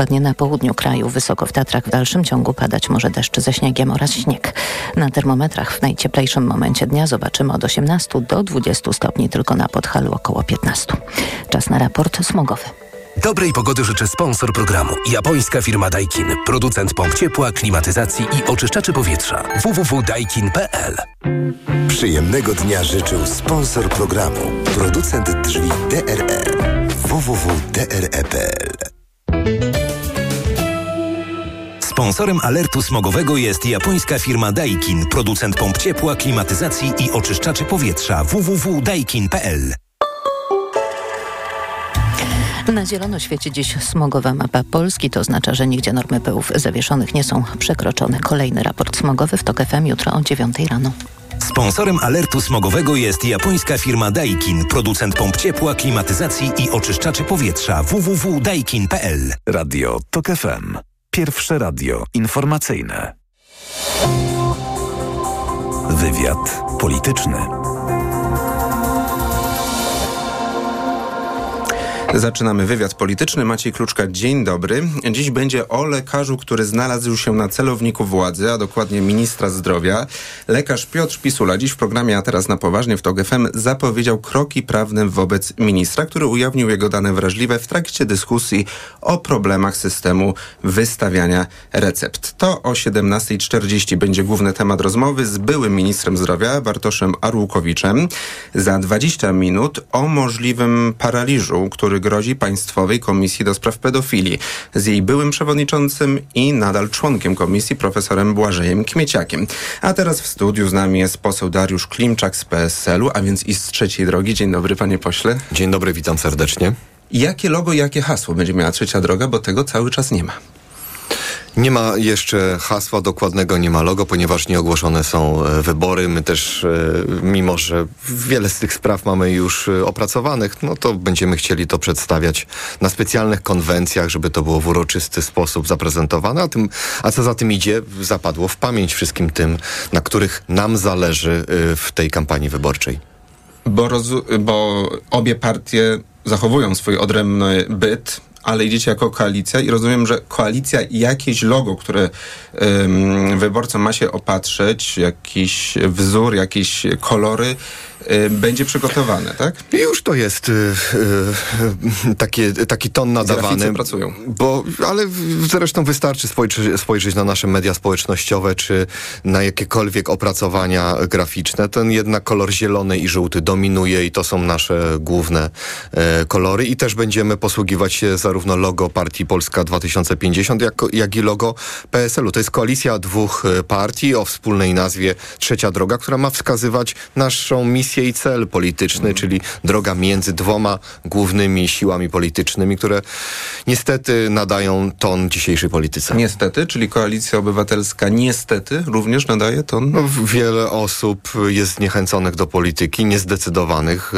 spadnie na południu kraju. Wysoko w Tatrach w dalszym ciągu padać może deszcz ze śniegiem oraz śnieg. Na termometrach w najcieplejszym momencie dnia zobaczymy od 18 do 20 stopni, tylko na Podhalu około 15. Czas na raport smogowy. Dobrej pogody życzy sponsor programu. Japońska firma Daikin. Producent pomp ciepła, klimatyzacji i oczyszczaczy powietrza. www.daikin.pl Przyjemnego dnia życzył sponsor programu. Producent drzwi DRE. www.dre.pl Sponsorem alertu smogowego jest japońska firma Daikin. Producent pomp ciepła, klimatyzacji i oczyszczaczy powietrza. www.daikin.pl Na zielono świeci dziś smogowa mapa Polski. To oznacza, że nigdzie normy pyłów zawieszonych nie są przekroczone. Kolejny raport smogowy w TOK FM jutro o 9 rano. Sponsorem alertu smogowego jest japońska firma Daikin. Producent pomp ciepła, klimatyzacji i oczyszczaczy powietrza. www.daikin.pl Radio TOK FM. Pierwsze radio informacyjne. Wywiad polityczny. Zaczynamy wywiad polityczny. Maciej Kluczka, dzień dobry. Dziś będzie o lekarzu, który znalazł się na celowniku władzy, a dokładnie ministra zdrowia. Lekarz Piotr Pisula dziś w programie A teraz na poważnie w TOG FM zapowiedział kroki prawne wobec ministra, który ujawnił jego dane wrażliwe w trakcie dyskusji o problemach systemu wystawiania recept. To o 17.40 będzie główny temat rozmowy z byłym ministrem zdrowia Bartoszem Arłukowiczem. Za 20 minut o możliwym paraliżu, który grozi Państwowej Komisji do Spraw Pedofilii z jej byłym przewodniczącym i nadal członkiem komisji profesorem Błażejem Kmieciakiem. A teraz w studiu z nami jest poseł Dariusz Klimczak z PSL-u, a więc i z trzeciej drogi. Dzień dobry panie pośle. Dzień dobry, witam serdecznie. Jakie logo, jakie hasło będzie miała trzecia droga, bo tego cały czas nie ma. Nie ma jeszcze hasła dokładnego, nie ma logo, ponieważ nie ogłoszone są e, wybory. My też, e, mimo że wiele z tych spraw mamy już e, opracowanych, no to będziemy chcieli to przedstawiać na specjalnych konwencjach, żeby to było w uroczysty sposób zaprezentowane. A, tym, a co za tym idzie, zapadło w pamięć wszystkim tym, na których nam zależy w tej kampanii wyborczej. Bo, bo obie partie zachowują swój odrębny byt, ale idziecie jako koalicja i rozumiem, że koalicja jakieś logo, które ym, wyborcom ma się opatrzyć, jakiś wzór, jakieś kolory, y, będzie przygotowane, tak? Już to jest y, y, takie, taki ton nadawany. pracują. Bo, ale zresztą wystarczy spojrzeć, spojrzeć na nasze media społecznościowe, czy na jakiekolwiek opracowania graficzne. Ten jednak kolor zielony i żółty dominuje i to są nasze główne e, kolory i też będziemy posługiwać się zarówno logo partii Polska 2050, jak, jak i logo PSL-u. To jest koalicja dwóch e, partii o wspólnej nazwie Trzecia Droga, która ma wskazywać naszą misję i cel polityczny, mm. czyli droga między dwoma głównymi siłami politycznymi, które niestety nadają ton dzisiejszej polityce. Niestety, czyli Koalicja Obywatelska niestety również nadaje ton? No, wiele osób jest zniechęconych do polityki, niezdecydowanych.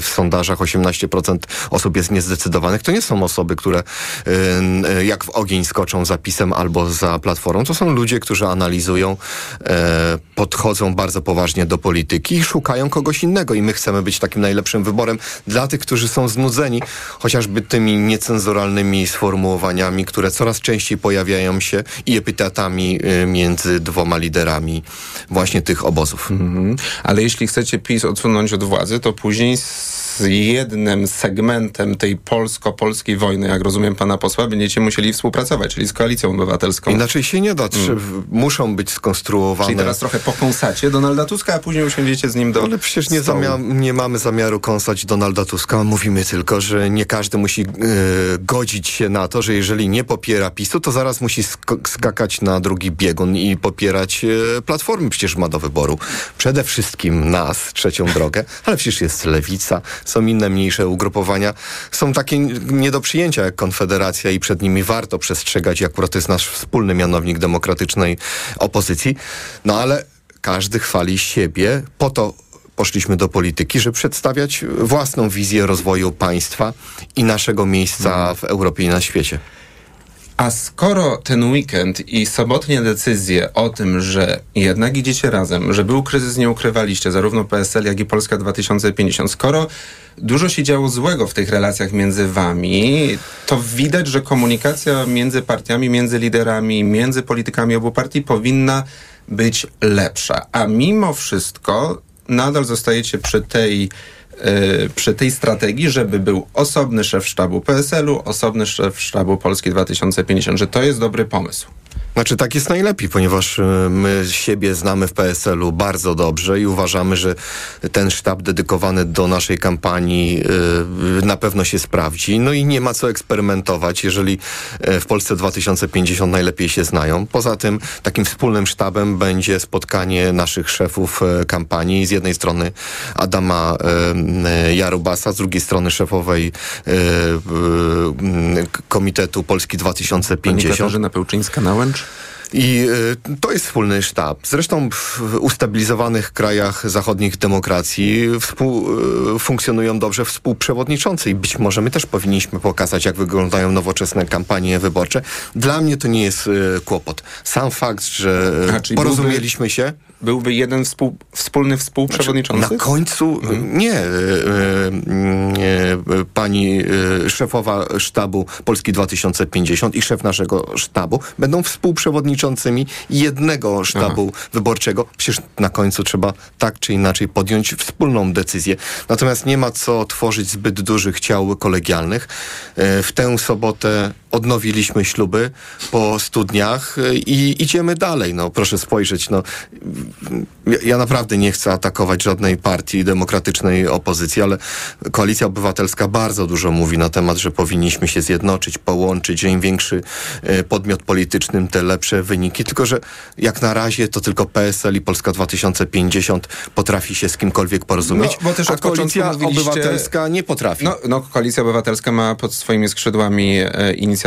W sondażach 18% osób jest niezdecydowanych. To nie są osoby, które y, jak w ogień skoczą za pisem albo za platformą. To są ludzie, którzy analizują, e, podchodzą bardzo poważnie do polityki i szukają kogoś innego. I my chcemy być takim najlepszym wyborem dla tych, którzy są znudzeni chociażby tymi niecenzuralnymi sformułowaniami, które coraz częściej pojawiają się i epitetami y, między dwoma liderami właśnie tych obozów. Mhm. Ale jeśli chcecie PiS odsunąć od władzy, to później z jednym segmentem tej polsko-polskiej wojny, jak rozumiem pana posła, będziecie musieli współpracować, czyli z Koalicją Obywatelską. Inaczej się nie da. Mm. Muszą być skonstruowane. Czyli teraz trochę pokąsacie Donalda Tuska, a później usiądziecie z nim do Ale przecież nie, nie mamy zamiaru kąsać Donalda Tuska. Mówimy tylko, że nie każdy musi yy, godzić się na to, że jeżeli nie popiera PiSu, to zaraz musi sk skakać na drugi biegun i popierać yy, Platformy. Przecież ma do wyboru przede wszystkim nas, trzecią drogę, ale przecież jest Lewica, są inne mniejsze ugrupowania. Są takie nie do przyjęcia jak Konfederacja i przed nimi warto przestrzegać i akurat jest nasz wspólny mianownik demokratycznej opozycji. No ale każdy chwali siebie, po to poszliśmy do polityki, żeby przedstawiać własną wizję rozwoju państwa i naszego miejsca w Europie i na świecie. A skoro ten weekend i sobotnie decyzje o tym, że jednak idziecie razem, że był kryzys, nie ukrywaliście, zarówno PSL, jak i Polska 2050, skoro dużo się działo złego w tych relacjach między wami, to widać, że komunikacja między partiami, między liderami, między politykami obu partii powinna być lepsza. A mimo wszystko nadal zostajecie przy tej y, przy tej strategii, żeby był osobny szef sztabu PSL-u, osobny szef sztabu Polski 2050, że to jest dobry pomysł. Znaczy tak jest najlepiej, ponieważ y, my siebie znamy w PSL-u bardzo dobrze i uważamy, że ten sztab dedykowany do naszej kampanii y, na pewno się sprawdzi. No i nie ma co eksperymentować, jeżeli y, w Polsce 2050 najlepiej się znają. Poza tym takim wspólnym sztabem będzie spotkanie naszych szefów kampanii. Z jednej strony Adama Jarubasa, z drugiej strony szefowej Komitetu Polski 2050. Pani Katarzyna Pełczyńska-Nałęcz? I y, to jest wspólny sztab. Zresztą w ustabilizowanych krajach zachodnich demokracji współ, y, funkcjonują dobrze współprzewodniczący i być może my też powinniśmy pokazać, jak wyglądają nowoczesne kampanie wyborcze. Dla mnie to nie jest y, kłopot. Sam fakt, że porozumieliśmy byłby... się byłby jeden współ, wspólny współprzewodniczący? Znaczy, na końcu mhm. nie. E, e, pani e, szefowa sztabu Polski 2050 i szef naszego sztabu będą współprzewodniczącymi jednego sztabu Aha. wyborczego. Przecież na końcu trzeba tak czy inaczej podjąć wspólną decyzję. Natomiast nie ma co tworzyć zbyt dużych ciał kolegialnych. W tę sobotę odnowiliśmy śluby po studniach i idziemy dalej. No, proszę spojrzeć, no, ja naprawdę nie chcę atakować żadnej partii demokratycznej opozycji, ale Koalicja Obywatelska bardzo dużo mówi na temat, że powinniśmy się zjednoczyć, połączyć, im większy e, podmiot polityczny, te lepsze wyniki. Tylko, że jak na razie to tylko PSL i Polska 2050 potrafi się z kimkolwiek porozumieć, no, bo też a Koalicja Obywatelska nie potrafi. No, no, Koalicja Obywatelska ma pod swoimi skrzydłami e, inicjatywę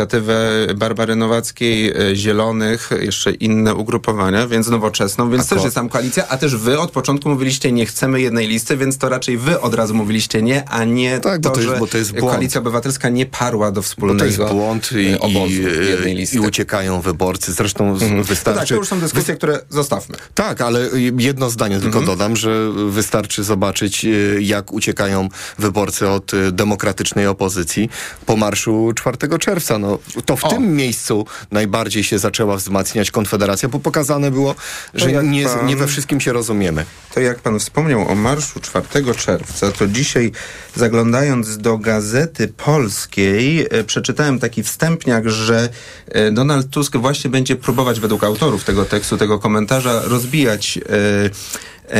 Barbary Nowackiej, e, Zielonych, jeszcze inne ugrupowania, więc nowoczesną, więc a też jest tam koalicja, a też wy od początku mówiliście nie chcemy jednej listy, więc to raczej wy od razu mówiliście nie, a nie tak, to, bo to jest, że to jest błąd. koalicja obywatelska nie parła do wspólnego bo to jest błąd i, obozu jednej listy. I uciekają wyborcy. Zresztą mhm. wystarczy... No tak, to już są dyskusje, wy... które zostawmy. Tak, ale jedno zdanie tylko mhm. dodam, że wystarczy zobaczyć, e, jak uciekają wyborcy od e, demokratycznej opozycji po marszu 4 czerwca. No, to w o. tym miejscu najbardziej się zaczęła wzmacniać Konfederacja, bo pokazane było, że nie, pan... nie we wszystkim się rozumiemy. To jak pan wspomniał o marszu 4 czerwca, to dzisiaj zaglądając do Gazety Polskiej e, przeczytałem taki wstępniak, że e, Donald Tusk właśnie będzie próbować według autorów tego tekstu, tego komentarza rozbijać E,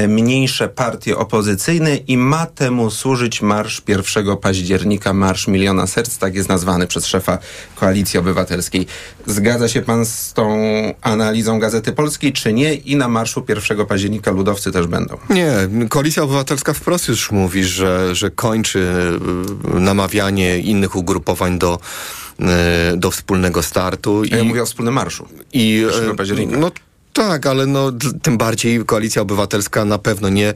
mniejsze partie opozycyjne i ma temu służyć Marsz 1 października, Marsz Miliona Serc, tak jest nazwany przez szefa Koalicji Obywatelskiej. Zgadza się pan z tą analizą Gazety Polskiej, czy nie? I na Marszu 1 października ludowcy też będą. Nie, Koalicja Obywatelska wprost już mówi, że, że kończy e, namawianie innych ugrupowań do e, do wspólnego startu. Ja i, mówię o wspólnym marszu. I, 1 października. No, tak, ale no, tym bardziej Koalicja Obywatelska na pewno nie e,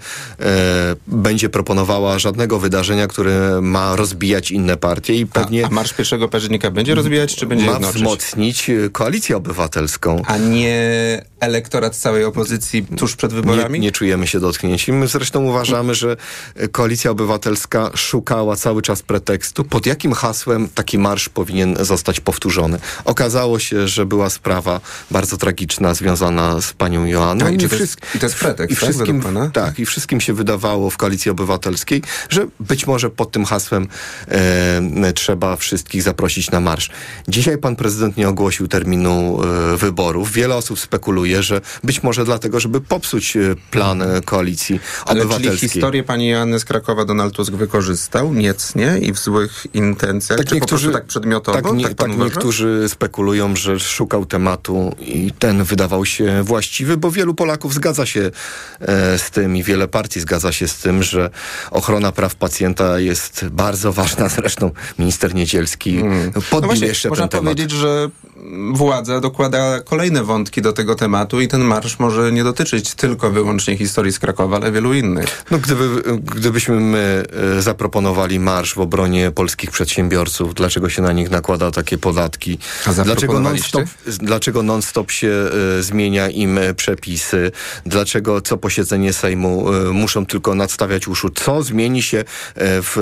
będzie proponowała żadnego wydarzenia, które ma rozbijać inne partie i pewnie... A, a Marsz 1 października będzie rozbijać, czy będzie Ma jednoczyć? wzmocnić e, Koalicję Obywatelską. A nie elektorat całej opozycji tuż przed wyborami? Nie, nie czujemy się dotknięci. My zresztą uważamy, że Koalicja Obywatelska szukała cały czas pretekstu, pod jakim hasłem taki marsz powinien zostać powtórzony. Okazało się, że była sprawa bardzo tragiczna związana z panią Joanną. Tak, i, to jest, I to jest pretekst, i tak, wszystkim, tak, i wszystkim się wydawało w Koalicji Obywatelskiej, że być może pod tym hasłem e, trzeba wszystkich zaprosić na marsz. Dzisiaj pan prezydent nie ogłosił terminu e, wyborów. Wiele osób spekuluje, że być może dlatego, żeby popsuć e, plan e, Koalicji Ale Obywatelskiej. Czyli historię pani Joanny z Krakowa Donald Tusk wykorzystał niecnie i w złych intencjach? Tak, niektórzy, tak przedmiotowo? Tak, nie, tak, tak niektórzy spekulują, że szukał tematu i ten wydawał się właściwy, bo wielu Polaków zgadza się e, z tym i wiele partii zgadza się z tym, że ochrona praw pacjenta jest bardzo ważna. Zresztą minister Niedzielski hmm. podbił no właśnie, jeszcze można ten powiedzieć, że władza dokłada kolejne wątki do tego tematu i ten marsz może nie dotyczyć tylko wyłącznie historii z Krakowa, ale wielu innych. No gdyby, gdybyśmy my e, zaproponowali marsz w obronie polskich przedsiębiorców, dlaczego się na nich nakłada takie podatki? Dlaczego non-stop, non-stop się e, zmienia im e, przepisy? Dlaczego co posiedzenie Sejmu e, muszą tylko nadstawiać uszu? Co zmieni się e, w,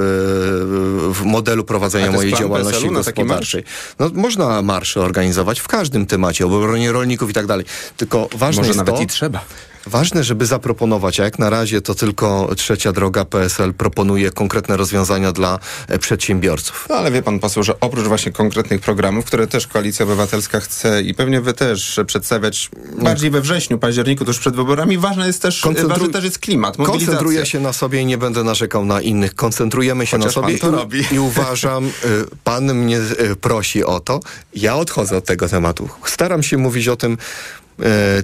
w modelu prowadzenia mojej działalności gospodarczej? No, można marsze organizować w każdym temacie, o obronie rolników i tak dalej. Tylko ważne Może jest nawet to, i trzeba. Ważne, żeby zaproponować, a jak na razie to tylko trzecia droga PSL proponuje konkretne rozwiązania dla e, przedsiębiorców. No ale wie pan poseł, że oprócz właśnie konkretnych programów, które też Koalicja Obywatelska chce i pewnie wy też przedstawiać bardziej we wrześniu, październiku, tuż przed wyborami, ważne jest też, Koncentruj- ważny też jest klimat, mobilizacja. Koncentruję się na sobie i nie będę narzekał na innych. Koncentrujemy się Chociaż na sobie i, i uważam, y, pan mnie prosi o to, ja odchodzę od tego tematu. Staram się mówić o tym,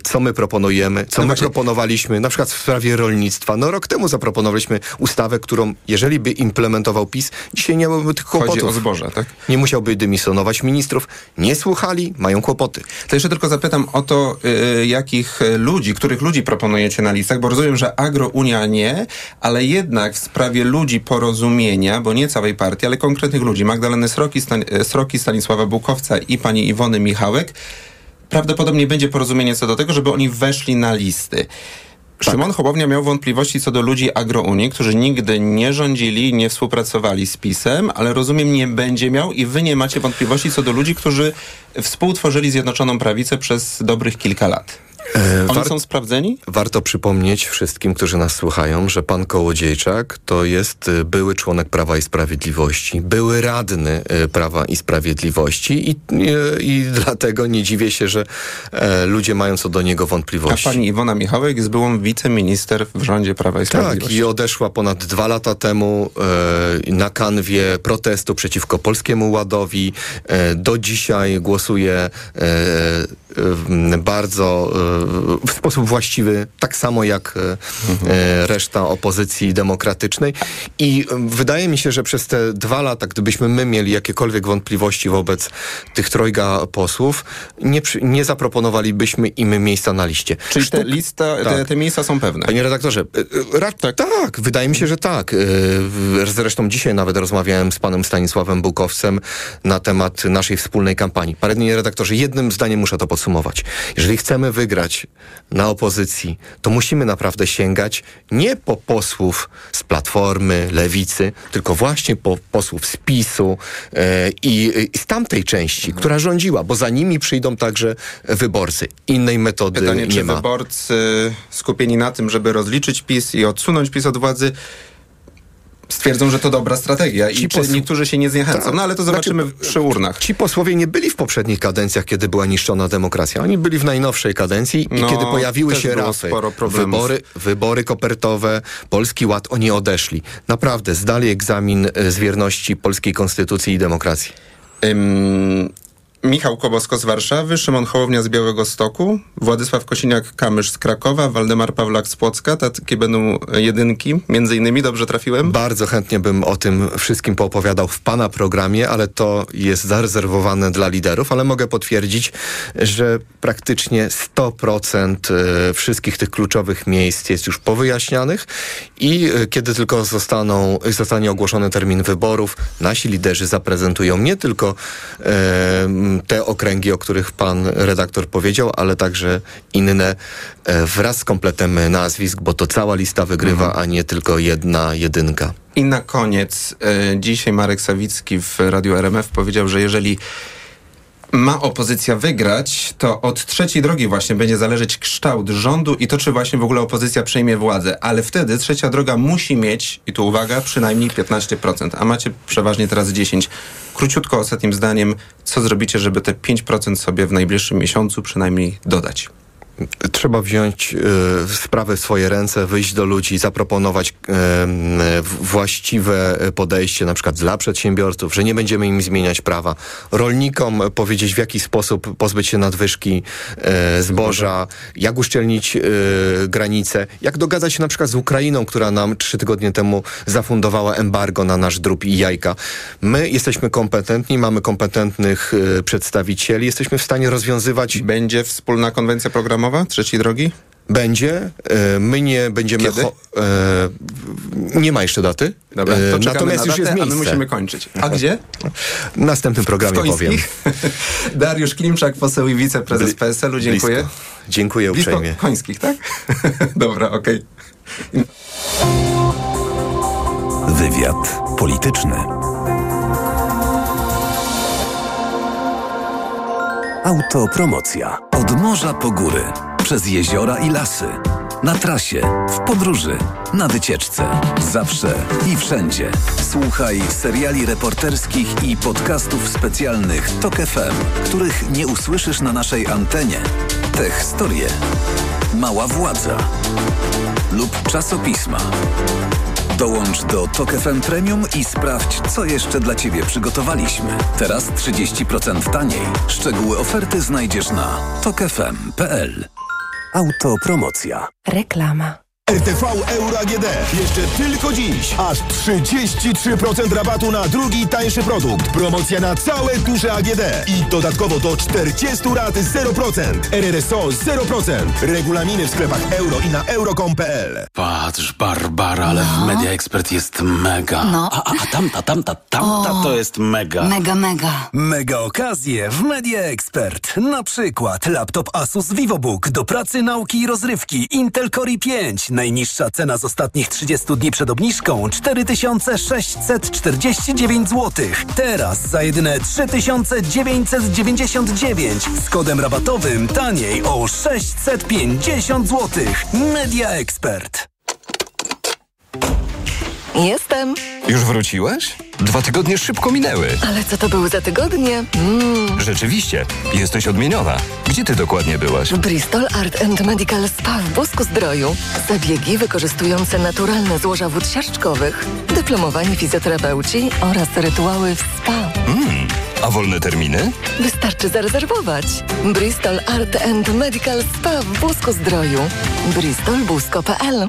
co my proponujemy, co No my właśnie- proponowaliśmy, na przykład w sprawie rolnictwa. No rok temu zaproponowaliśmy ustawę, którą jeżeli by implementował PiS, dzisiaj nie byłoby tych Chodzi kłopotów. o zboże, tak? Nie musiałby dymisjonować ministrów. Nie słuchali, mają kłopoty. To jeszcze tylko zapytam o to, y, jakich ludzi, których ludzi proponujecie na listach, bo rozumiem, że Agrounia nie, ale jednak w sprawie ludzi porozumienia, bo nie całej partii, ale konkretnych ludzi, Magdaleny Sroki, Stan- y, Sroki Stanisława Bukowca i pani Iwony Michałek, prawdopodobnie będzie porozumienie co do tego, żeby oni weszli na listy. Szymon Hołownia miał wątpliwości co do ludzi Agrounii, którzy nigdy nie rządzili, nie współpracowali z PiSem, ale rozumiem nie będzie miał i wy nie macie wątpliwości co do ludzi, którzy współtworzyli Zjednoczoną Prawicę przez dobrych kilka lat. E, Oni war- są sprawdzeni? Warto przypomnieć wszystkim, którzy nas słuchają, że pan Kołodziejczak to jest y, były członek Prawa i Sprawiedliwości, były radny y, Prawa i Sprawiedliwości i, i, i dlatego nie dziwię się, że e, ludzie mają co do niego A wątpliwości. pani Iwona Michałek jest byłą wiceminister w rządzie Prawa i Tak, Sprawiedliwości. i odeszła ponad dwa lata temu e, na kanwie protestu przeciwko Polskiemu Ładowi. E, do dzisiaj głosuje e, bardzo e, w sposób właściwy, tak samo jak e, e, reszta opozycji demokratycznej. I e, wydaje mi się, że przez te dwa lata, gdybyśmy my mieli jakiekolwiek wątpliwości wobec tych trojga posłów, nie, nie zaproponowalibyśmy im miejsca na liście. Czyli te, Sztuk- lista, te, Tak. te miejsca są pewne. Panie redaktorze, ra- tak. wydaje mi się, że tak. Zresztą dzisiaj nawet rozmawiałem z panem Stanisławem Bukowcem na temat naszej wspólnej kampanii. Panie redaktorze, jednym zdaniem muszę to podsumować. Jeżeli chcemy wygrać na opozycji, to musimy naprawdę sięgać nie po posłów z Platformy, Lewicy, tylko właśnie po posłów z PiSu y, i, i z tamtej części, która rządziła, bo za nimi przyjdą także wyborcy. Innej metody Pytanie, nie czy ma. wyborcy skupieni na tym, żeby rozliczyć PiS i odsunąć PiS od władzy, stwierdzą, że to dobra strategia i posł- niektórzy się nie zniechęcą. Tak. No ale to zobaczymy Znaczy, przy urnach. Ci posłowie nie byli w poprzednich kadencjach, kiedy była niszczona demokracja. Oni byli w najnowszej kadencji i No, kiedy pojawiły się rafy, wybory, wybory kopertowe, Polski Ład, oni odeszli. Naprawdę, zdali egzamin z wierności polskiej konstytucji i demokracji. Ym, Michał Kobosko z Warszawy, Szymon Hołownia z Białego Stoku, Władysław Kosiniak-Kamysz z Krakowa, Waldemar Pawlak z Płocka. Takie będą jedynki, między innymi, dobrze trafiłem? Bardzo chętnie bym o tym wszystkim poopowiadał w pana programie, ale to jest zarezerwowane dla liderów, ale mogę potwierdzić, że praktycznie 100% e, wszystkich tych kluczowych miejsc jest już powyjaśnianych i e, kiedy tylko zostaną, zostanie ogłoszony termin wyborów, nasi liderzy zaprezentują nie tylko e, te okręgi, o których pan redaktor powiedział, ale także inne e, wraz z kompletem nazwisk, bo to cała lista wygrywa, a nie tylko jedna jedynka. I na koniec, e, dzisiaj Marek Sawicki w Radiu RMF powiedział, że jeżeli ma opozycja wygrać, to od trzeciej drogi właśnie będzie zależeć kształt rządu i to, czy właśnie w ogóle opozycja przejmie władzę. Ale wtedy trzecia droga musi mieć, i tu uwaga, przynajmniej 15%, a macie przeważnie teraz 10%. Króciutko ostatnim zdaniem, co zrobicie, żeby te 5% sobie w najbliższym miesiącu przynajmniej dodać? Trzeba wziąć y, sprawę w swoje ręce, wyjść do ludzi, zaproponować y, właściwe podejście, na przykład dla przedsiębiorców, że nie będziemy im zmieniać prawa. Rolnikom powiedzieć, w jaki sposób pozbyć się nadwyżki y, zboża, jak uszczelnić granice, jak dogadać się na przykład z Ukrainą, która nam trzy tygodnie temu zafundowała embargo na nasz drób i jajka. My jesteśmy kompetentni, mamy kompetentnych przedstawicieli, jesteśmy w stanie rozwiązywać... Będzie wspólna konwencja programowa? Trzeciej drogi? Będzie. E, my nie będziemy... Kiedy? E, nie ma jeszcze daty. Dobra, to e, Natomiast już jest miejsce. A my musimy kończyć. A gdzie? W następnym programie powiem. Dariusz Klimczak, poseł i wiceprezes Bli PSL-u. Dziękuję. Blisko. Dziękuję uprzejmie. Blisko końskich, tak? Dobra, okej. Okay. Wywiad polityczny. Autopromocja. Od morza po góry, przez jeziora i lasy. Na trasie, w podróży, na wycieczce. Zawsze i wszędzie. Słuchaj seriali reporterskich i podcastów specjalnych TOK FM, których nie usłyszysz na naszej antenie. Te historie. Mała władza. Lub czasopisma. Dołącz do TOK FM Premium i sprawdź, co jeszcze dla Ciebie przygotowaliśmy. Teraz 30% taniej. Szczegóły oferty znajdziesz na tokefm.pl. Autopromocja. Reklama. RTV Euro AGD. Jeszcze tylko dziś. Aż 33% rabatu na drugi tańszy produkt. Promocja na całe duże AGD. I dodatkowo do 40 rat 0%. RRSO 0%. Regulaminy w sklepach euro i na euro.com.pl. Patrz, Barbara, ale no. w Media Expert jest mega. No. A, a, a tamta, tamta, tamta o, to jest mega. Mega, mega. Mega okazje w Media Expert. Na przykład laptop Asus VivoBook do pracy, nauki i rozrywki Intel Core i5 Najniższa cena z ostatnich 30 dni przed obniżką 4649 zł. Teraz za jedyne 3999 z kodem rabatowym taniej o 650 zł. Media Expert. Jestem. Już wróciłeś? Dwa tygodnie szybko minęły. Ale co to były za tygodnie? Mm. Rzeczywiście, jesteś odmieniona. Gdzie ty dokładnie byłaś? Bristol Art and Medical Spa w Bosku Zdroju. Zabiegi wykorzystujące naturalne złoża wód siarczkowych, dyplomowani fizjoterapeuci oraz rytuały w spa. Mm. A wolne terminy? Wystarczy zarezerwować. Bristol Art and Medical Spa w Bosku Zdroju. bristolbusko.pl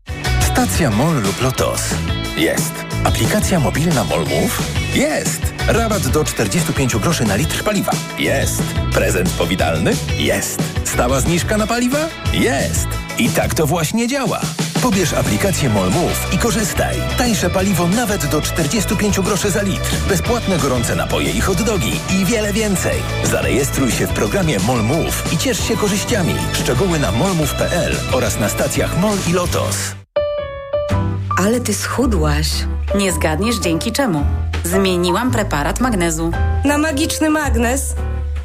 Stacja MOL lub LOTOS. Jest. Aplikacja mobilna MOL Move? Jest. Rabat do 45 groszy na litr paliwa? Jest. Prezent powitalny? Jest. Stała zniżka na paliwa? Jest. I tak to właśnie działa. Pobierz aplikację MOL Move i korzystaj. Tańsze paliwo nawet do 45 groszy za litr. Bezpłatne gorące napoje i hot dogi i wiele więcej. Zarejestruj się w programie MOL Move i ciesz się korzyściami. Szczegóły na molmove.pl oraz na stacjach MOL i LOTOS. Ale ty schudłaś. Nie zgadniesz dzięki czemu. Zmieniłam preparat magnezu. Na magiczny magnez?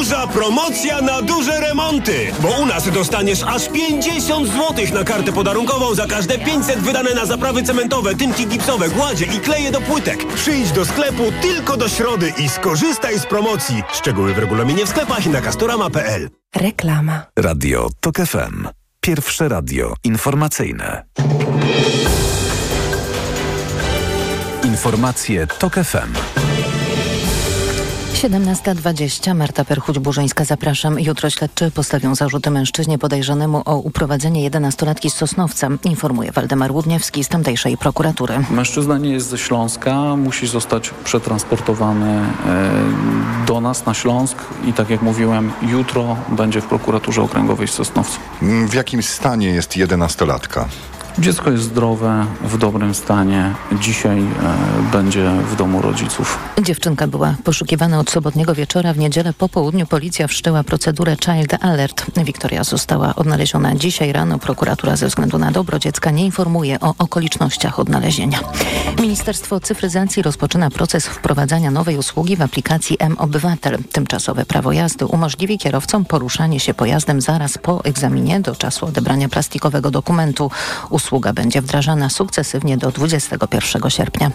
Duża promocja na duże remonty! Bo u nas dostaniesz aż 50 zł na kartę podarunkową za każde 500 wydane na zaprawy cementowe, tynki gipsowe, gładzie i kleje do płytek. Przyjdź do sklepu tylko do środy i skorzystaj z promocji. Szczegóły w regulaminie w sklepach i na castorama.pl. Reklama. Radio TOK FM. Pierwsze radio informacyjne. Informacje TOK FM. 17.20. Marta Perchuć-Burzyńska, zapraszam. Jutro śledczy postawią zarzuty mężczyźnie podejrzanemu o uprowadzenie 11-latki z Sosnowca, informuje Waldemar Łudniewski z tamtejszej prokuratury. Mężczyzna nie jest ze Śląska, musi zostać przetransportowany e, do nas na Śląsk i tak jak mówiłem, jutro będzie w prokuraturze okręgowej w Sosnowcu. W jakim stanie jest 11-latka? Dziecko jest zdrowe, w dobrym stanie. Dzisiaj e, będzie w domu rodziców. Dziewczynka była poszukiwana od sobotniego wieczora. W niedzielę po południu policja wszczęła procedurę Child Alert. Wiktoria została odnaleziona dzisiaj rano. Prokuratura ze względu na dobro dziecka nie informuje o okolicznościach odnalezienia. Ministerstwo Cyfryzacji rozpoczyna proces wprowadzania nowej usługi w aplikacji M-Obywatel. Tymczasowe prawo jazdy umożliwi kierowcom poruszanie się pojazdem zaraz po egzaminie do czasu odebrania plastikowego dokumentu. Usługa będzie wdrażana sukcesywnie do 21 sierpnia.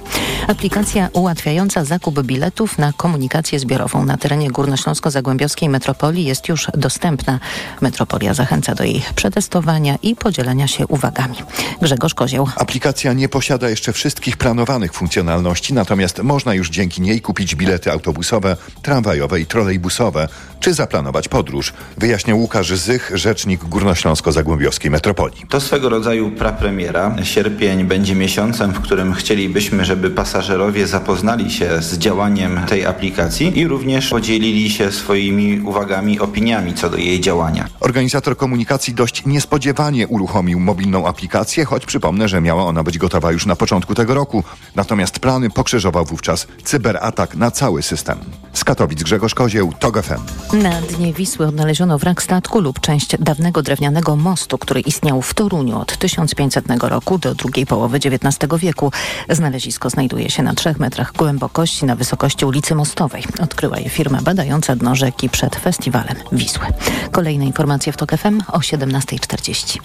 Aplikacja ułatwiająca zakup biletów na komunikację zbiorową na terenie Górnośląsko-Zagłębiowskiej Metropolii jest już dostępna. Metropolia zachęca do jej przetestowania i podzielenia się uwagami. Grzegorz Kozieł. Aplikacja nie posiada jeszcze wszystkich planowanych funkcjonalności, natomiast można już dzięki niej kupić bilety autobusowe, tramwajowe i trolejbusowe, czy zaplanować podróż, wyjaśniał Łukasz Zych, rzecznik Górnośląsko-Zagłębiowskiej Metropolii. To swego rodzaju prapremiera. Sierpień będzie miesiącem, w którym chcielibyśmy, żeby pasażerowie zapoznali się z działaniem tej aplikacji i również podzielili się swoimi uwagami, opiniami co do jej działania. Organizator komunikacji dość niespodziewanie uruchomił mobilną aplikację, choć przypomnę, że miała ona być gotowa już na początku tego roku. Natomiast plany pokrzyżował wówczas cyberatak na cały system. Z Katowic Grzegorz Kozieł, TOG FM. Na dnie Wisły odnaleziono wrak statku lub część dawnego drewnianego mostu, który istniał w Toruniu od 1500 roku do drugiej połowy XIX wieku. Znalezisko znajduje się na trzech metrach głębokości na wysokości ulicy Mostowej. Odkryła je firma badająca dno rzeki przed festiwalem Wisły. Kolejne informacje w TOK FM o 17.40.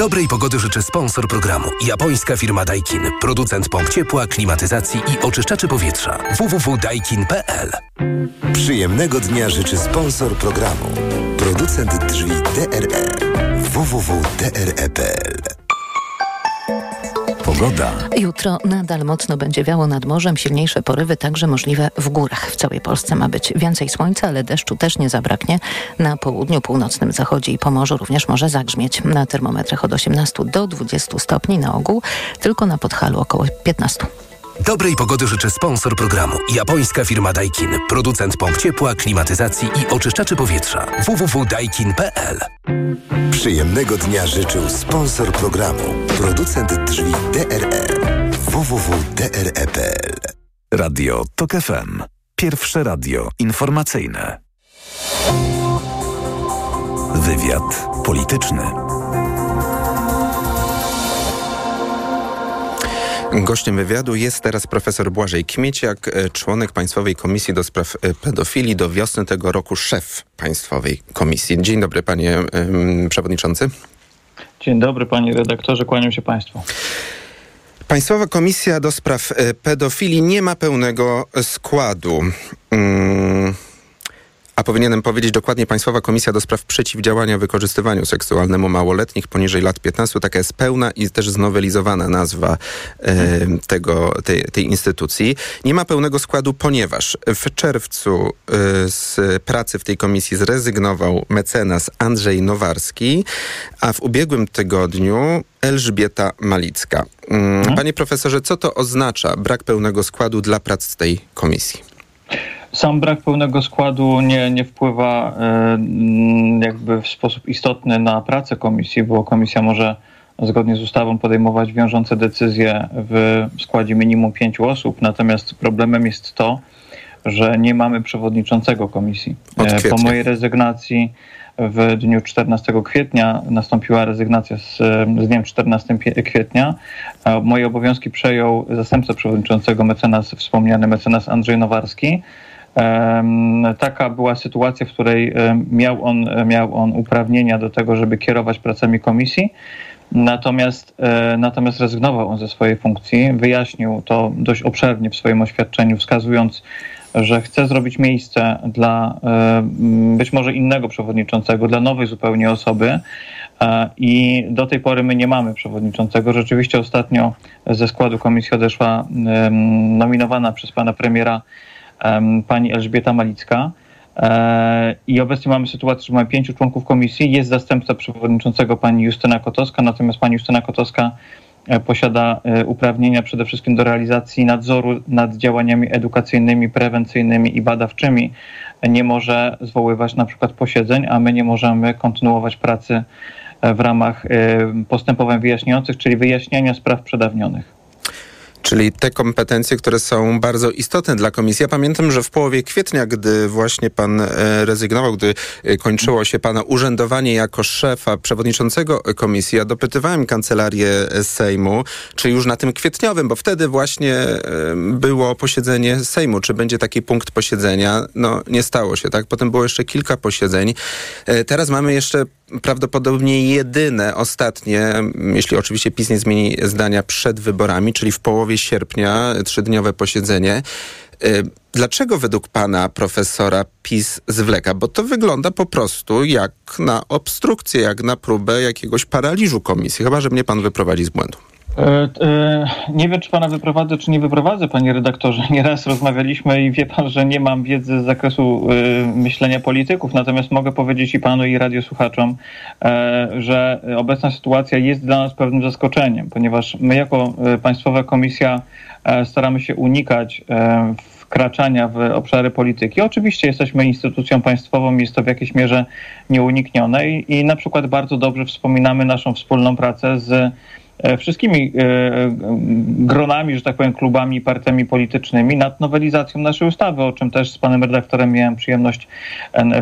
Dobrej pogody życzy sponsor programu. Japońska firma Daikin. Producent pomp ciepła, klimatyzacji i oczyszczaczy powietrza. www.daikin.pl Przyjemnego dnia życzy sponsor programu. Producent drzwi DRE. www.dre.pl Pogoda. Jutro nadal mocno będzie wiało nad morzem, silniejsze porywy także możliwe w górach. W całej Polsce ma być więcej słońca, ale deszczu też nie zabraknie. Na południu, północnym zachodzie i Pomorzu również może zagrzmieć. Na termometrach od 18 do 20 stopni na ogół, tylko na Podhalu około 15. Dobrej pogody życzy sponsor programu. Japońska firma Daikin. Producent pomp ciepła, klimatyzacji i oczyszczaczy powietrza. www.daikin.pl Przyjemnego dnia życzył sponsor programu. Producent drzwi DRE. www.dre.pl Radio TOK FM. Pierwsze radio informacyjne. Wywiad polityczny. Gościem wywiadu jest teraz profesor Błażej Kmieciak, e, członek Państwowej Komisji do Spraw e, Pedofilii. Do wiosny tego roku szef Państwowej Komisji. Dzień dobry panie przewodniczący. Dzień dobry panie redaktorze, kłaniam się państwu. Państwowa Komisja do Spraw e, Pedofilii nie ma pełnego składu. Um, a powinienem powiedzieć dokładnie Państwowa Komisja do Spraw Przeciwdziałania Wykorzystywaniu Seksualnemu Małoletnich poniżej lat 15. Taka jest pełna i też znowelizowana nazwa e, tego, tej, tej, instytucji. Nie ma pełnego składu, ponieważ w czerwcu e, z pracy w tej komisji zrezygnował mecenas Andrzej Nowarski, a w ubiegłym tygodniu Elżbieta Malicka. Mm, panie profesorze, co to oznacza brak pełnego składu dla prac tej komisji? Sam brak pełnego składu nie, nie wpływa jakby w sposób istotny na pracę komisji, bo komisja może zgodnie z ustawą podejmować wiążące decyzje w składzie minimum pięciu osób. Natomiast problemem jest to, że nie mamy przewodniczącego komisji. Po mojej rezygnacji w dniu 14 kwietnia nastąpiła rezygnacja z, z dniem 14 kwietnia. Moje obowiązki przejął zastępca przewodniczącego mecenas, wspomniany mecenas Andrzej Nowarski. Taka była sytuacja, w której miał on, miał on uprawnienia do tego, żeby kierować pracami komisji. Natomiast, natomiast rezygnował on ze swojej funkcji. Wyjaśnił to dość obszernie w swoim oświadczeniu, wskazując że chce zrobić miejsce dla e, być może innego przewodniczącego, dla nowej zupełnie osoby. E, I do tej pory my nie mamy przewodniczącego. Rzeczywiście ostatnio ze składu komisji odeszła nominowana przez pana premiera pani Elżbieta Malicka. E, I obecnie mamy sytuację, że mamy pięciu członków komisji. Jest zastępca przewodniczącego pani Justyna Kotowska, natomiast pani Justyna Kotowska e, posiada e, uprawnienia przede wszystkim do realizacji nadzoru nad działaniami edukacyjnymi, prewencyjnymi i badawczymi. Nie może zwoływać na przykład posiedzeń, a my nie możemy kontynuować pracy w ramach postępowań wyjaśniających, czyli wyjaśniania spraw przedawnionych. Czyli te kompetencje, które są bardzo istotne dla komisji. Ja pamiętam, że w połowie kwietnia, gdy właśnie pan e, rezygnował, gdy e, kończyło się pana urzędowanie jako szefa przewodniczącego komisji, ja dopytywałem kancelarię Sejmu, czy już na tym kwietniowym, bo wtedy właśnie e, było posiedzenie Sejmu, czy będzie taki punkt posiedzenia. No nie stało się, tak? Potem było jeszcze kilka posiedzeń. Teraz mamy jeszcze prawdopodobnie jedyne, ostatnie, jeśli oczywiście PiS nie zmieni zdania przed wyborami, czyli w połowie sierpnia, trzydniowe posiedzenie. Y, dlaczego według pana profesora PiS zwleka? Bo to wygląda po prostu jak na obstrukcję, jak na próbę jakiegoś paraliżu komisji. Chyba, że mnie pan wyprowadzi z błędu. E, e, nie wiem, czy pana wyprowadzę, czy nie wyprowadzę, panie redaktorze. Nieraz rozmawialiśmy i wie pan, że nie mam wiedzy z zakresu e, myślenia polityków, natomiast mogę powiedzieć i panu, i radiosłuchaczom, że obecna sytuacja jest dla nas pewnym zaskoczeniem, ponieważ my jako Państwowa Komisja staramy się unikać wkraczania w obszary polityki. Oczywiście jesteśmy instytucją państwową, jest to w jakiejś mierze nieuniknione i, i na przykład bardzo dobrze wspominamy naszą wspólną pracę z wszystkimi e, gronami, że tak powiem, klubami, partiami politycznymi nad nowelizacją naszej ustawy, o czym też z panem redaktorem miałem przyjemność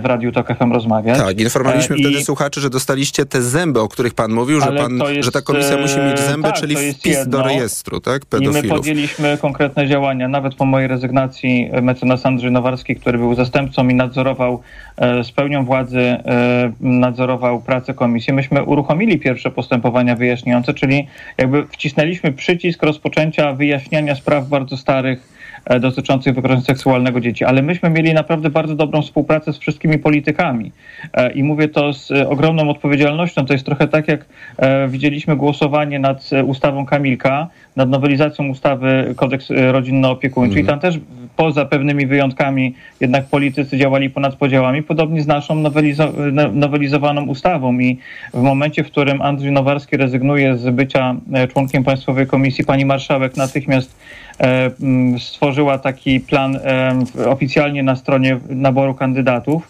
w Radiu Tok FM rozmawiać. Tak, informowaliśmy e, I... wtedy słuchaczy, że dostaliście te zęby, o których pan mówił, że, pan, jest, że ta komisja musi mieć zęby, tak, czyli wpis jedno. do rejestru, tak, pedofilów. I my podjęliśmy konkretne działania, nawet po mojej rezygnacji mecenas Andrzej Nowarski, który był zastępcą i nadzorował z pełnią władzy, nadzorował pracę komisji. Myśmy uruchomili pierwsze postępowania wyjaśniające, czyli jakby wcisnęliśmy przycisk rozpoczęcia wyjaśniania spraw bardzo starych e, dotyczących wykorzystania seksualnego dzieci, ale myśmy mieli naprawdę bardzo dobrą współpracę z wszystkimi politykami e, i mówię to z e, ogromną odpowiedzialnością. To jest trochę tak, jak widzieliśmy głosowanie nad ustawą Kamilka, nad nowelizacją ustawy kodeks rodzinno-opiekuńczy mm. i tam też poza pewnymi wyjątkami jednak politycy działali ponad podziałami, podobnie z naszą nowelizo nowelizowaną ustawą i w momencie, w którym Andrzej Nowarski rezygnuje z bycia e, członkiem Państwowej Komisji, pani marszałek natychmiast e, stworzyła taki plan e, oficjalnie na stronie naboru kandydatów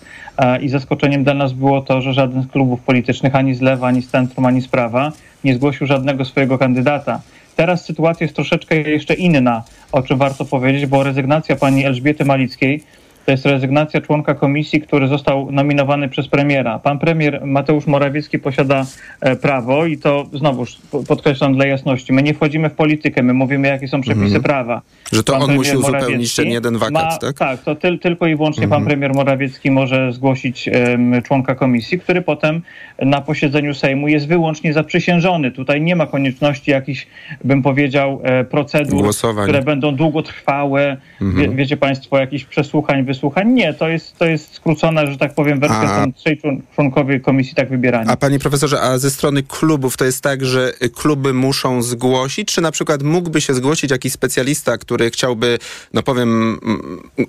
i zaskoczeniem dla nas było to, że żaden z klubów politycznych, ani z lewa, ani z centrum, ani z prawa nie zgłosił żadnego swojego kandydata. Teraz sytuacja jest troszeczkę jeszcze inna, o czym warto powiedzieć, bo rezygnacja pani Elżbiety Malickiej to jest rezygnacja członka komisji, który został nominowany przez premiera. Pan premier Mateusz Morawiecki posiada e, prawo i to znowuż podkreślam dla jasności. My nie wchodzimy w politykę, my mówimy, jakie są przepisy mhm. prawa. Że to pan on musi uzupełnić ten jeden wakat, ma, tak? Tak, to tyl, tylko i wyłącznie mhm. pan premier Morawiecki może zgłosić um, członka komisji, który potem na posiedzeniu Sejmu jest wyłącznie zaprzysiężony. Tutaj nie ma konieczności jakichś, bym powiedział, e, procedur, Głosowań. które będą długotrwałe. Mhm. Wie, wiecie państwo, jakichś przesłuchań, wysłuchań wysłuchań. Nie, to jest, to jest skrócona, że tak powiem, wersja, a, są trzej członkowie komisji tak wybierani. A panie profesorze, a ze strony klubów to jest tak, że kluby muszą zgłosić, czy na przykład mógłby się zgłosić jakiś specjalista, który chciałby, no powiem,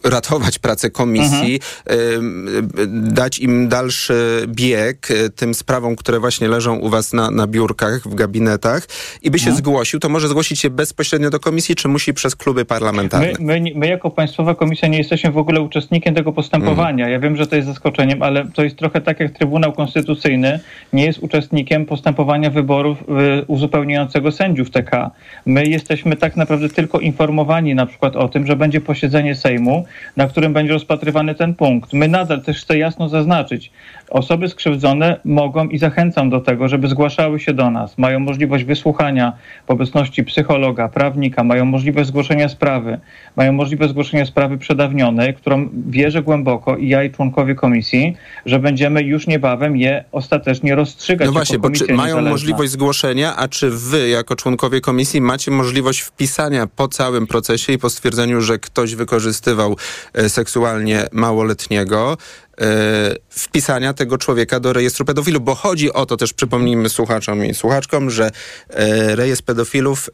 ratować pracę komisji, mhm. dać im dalszy bieg y, tym sprawom, które właśnie leżą u was na, na biurkach, w gabinetach i by się mhm. zgłosił, to może zgłosić się bezpośrednio do komisji, czy musi przez kluby parlamentarne? My, my, my jako Państwowa Komisja nie jesteśmy w ogóle uczestnikami uczestnikiem tego postępowania. Ja wiem, że to jest zaskoczeniem, ale to jest trochę tak jak Trybunał Konstytucyjny nie jest uczestnikiem postępowania wyborów y, uzupełniającego sędziów TK. My jesteśmy tak naprawdę tylko informowani na przykład o tym, że będzie posiedzenie Sejmu, na którym będzie rozpatrywany ten punkt. My nadal też chcę jasno zaznaczyć, osoby skrzywdzone mogą i zachęcam do tego, żeby zgłaszały się do nas. Mają możliwość wysłuchania w obecności psychologa, prawnika, mają możliwość zgłoszenia sprawy, mają możliwość zgłoszenia sprawy przedawnionej, którą wierzę głęboko i ja i członkowie komisji, że będziemy już niebawem je ostatecznie rozstrzygać. No właśnie, bo czy mają możliwość zgłoszenia, a czy wy, jako członkowie komisji, macie możliwość wpisania po całym procesie i po stwierdzeniu, że ktoś wykorzystywał e, seksualnie małoletniego, e, wpisania tego człowieka do rejestru pedofilów, bo chodzi o to też, przypomnijmy słuchaczom i słuchaczkom, że e, rejestr pedofilów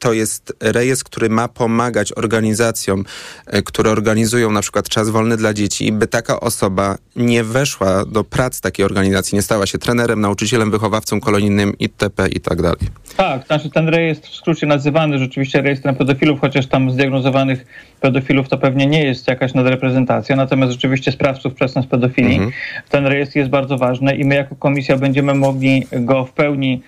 to jest rejestr, który ma pomagać organizacjom, e, które organizują na przykład czas wolny dla dzieci, by taka osoba nie weszła do prac takiej organizacji, nie stała się trenerem, nauczycielem, wychowawcą kolonijnym itp. i tak dalej. Tak, znaczy ten rejestr w skrócie nazywany rzeczywiście rejestrem pedofilów, chociaż tam zdiagnozowanych pedofilów to pewnie nie jest jakaś nadreprezentacja, natomiast rzeczywiście sprawców przestępstw pedofilii. Mhm. Ten rejestr jest bardzo ważny i my jako komisja będziemy mogli go w pełni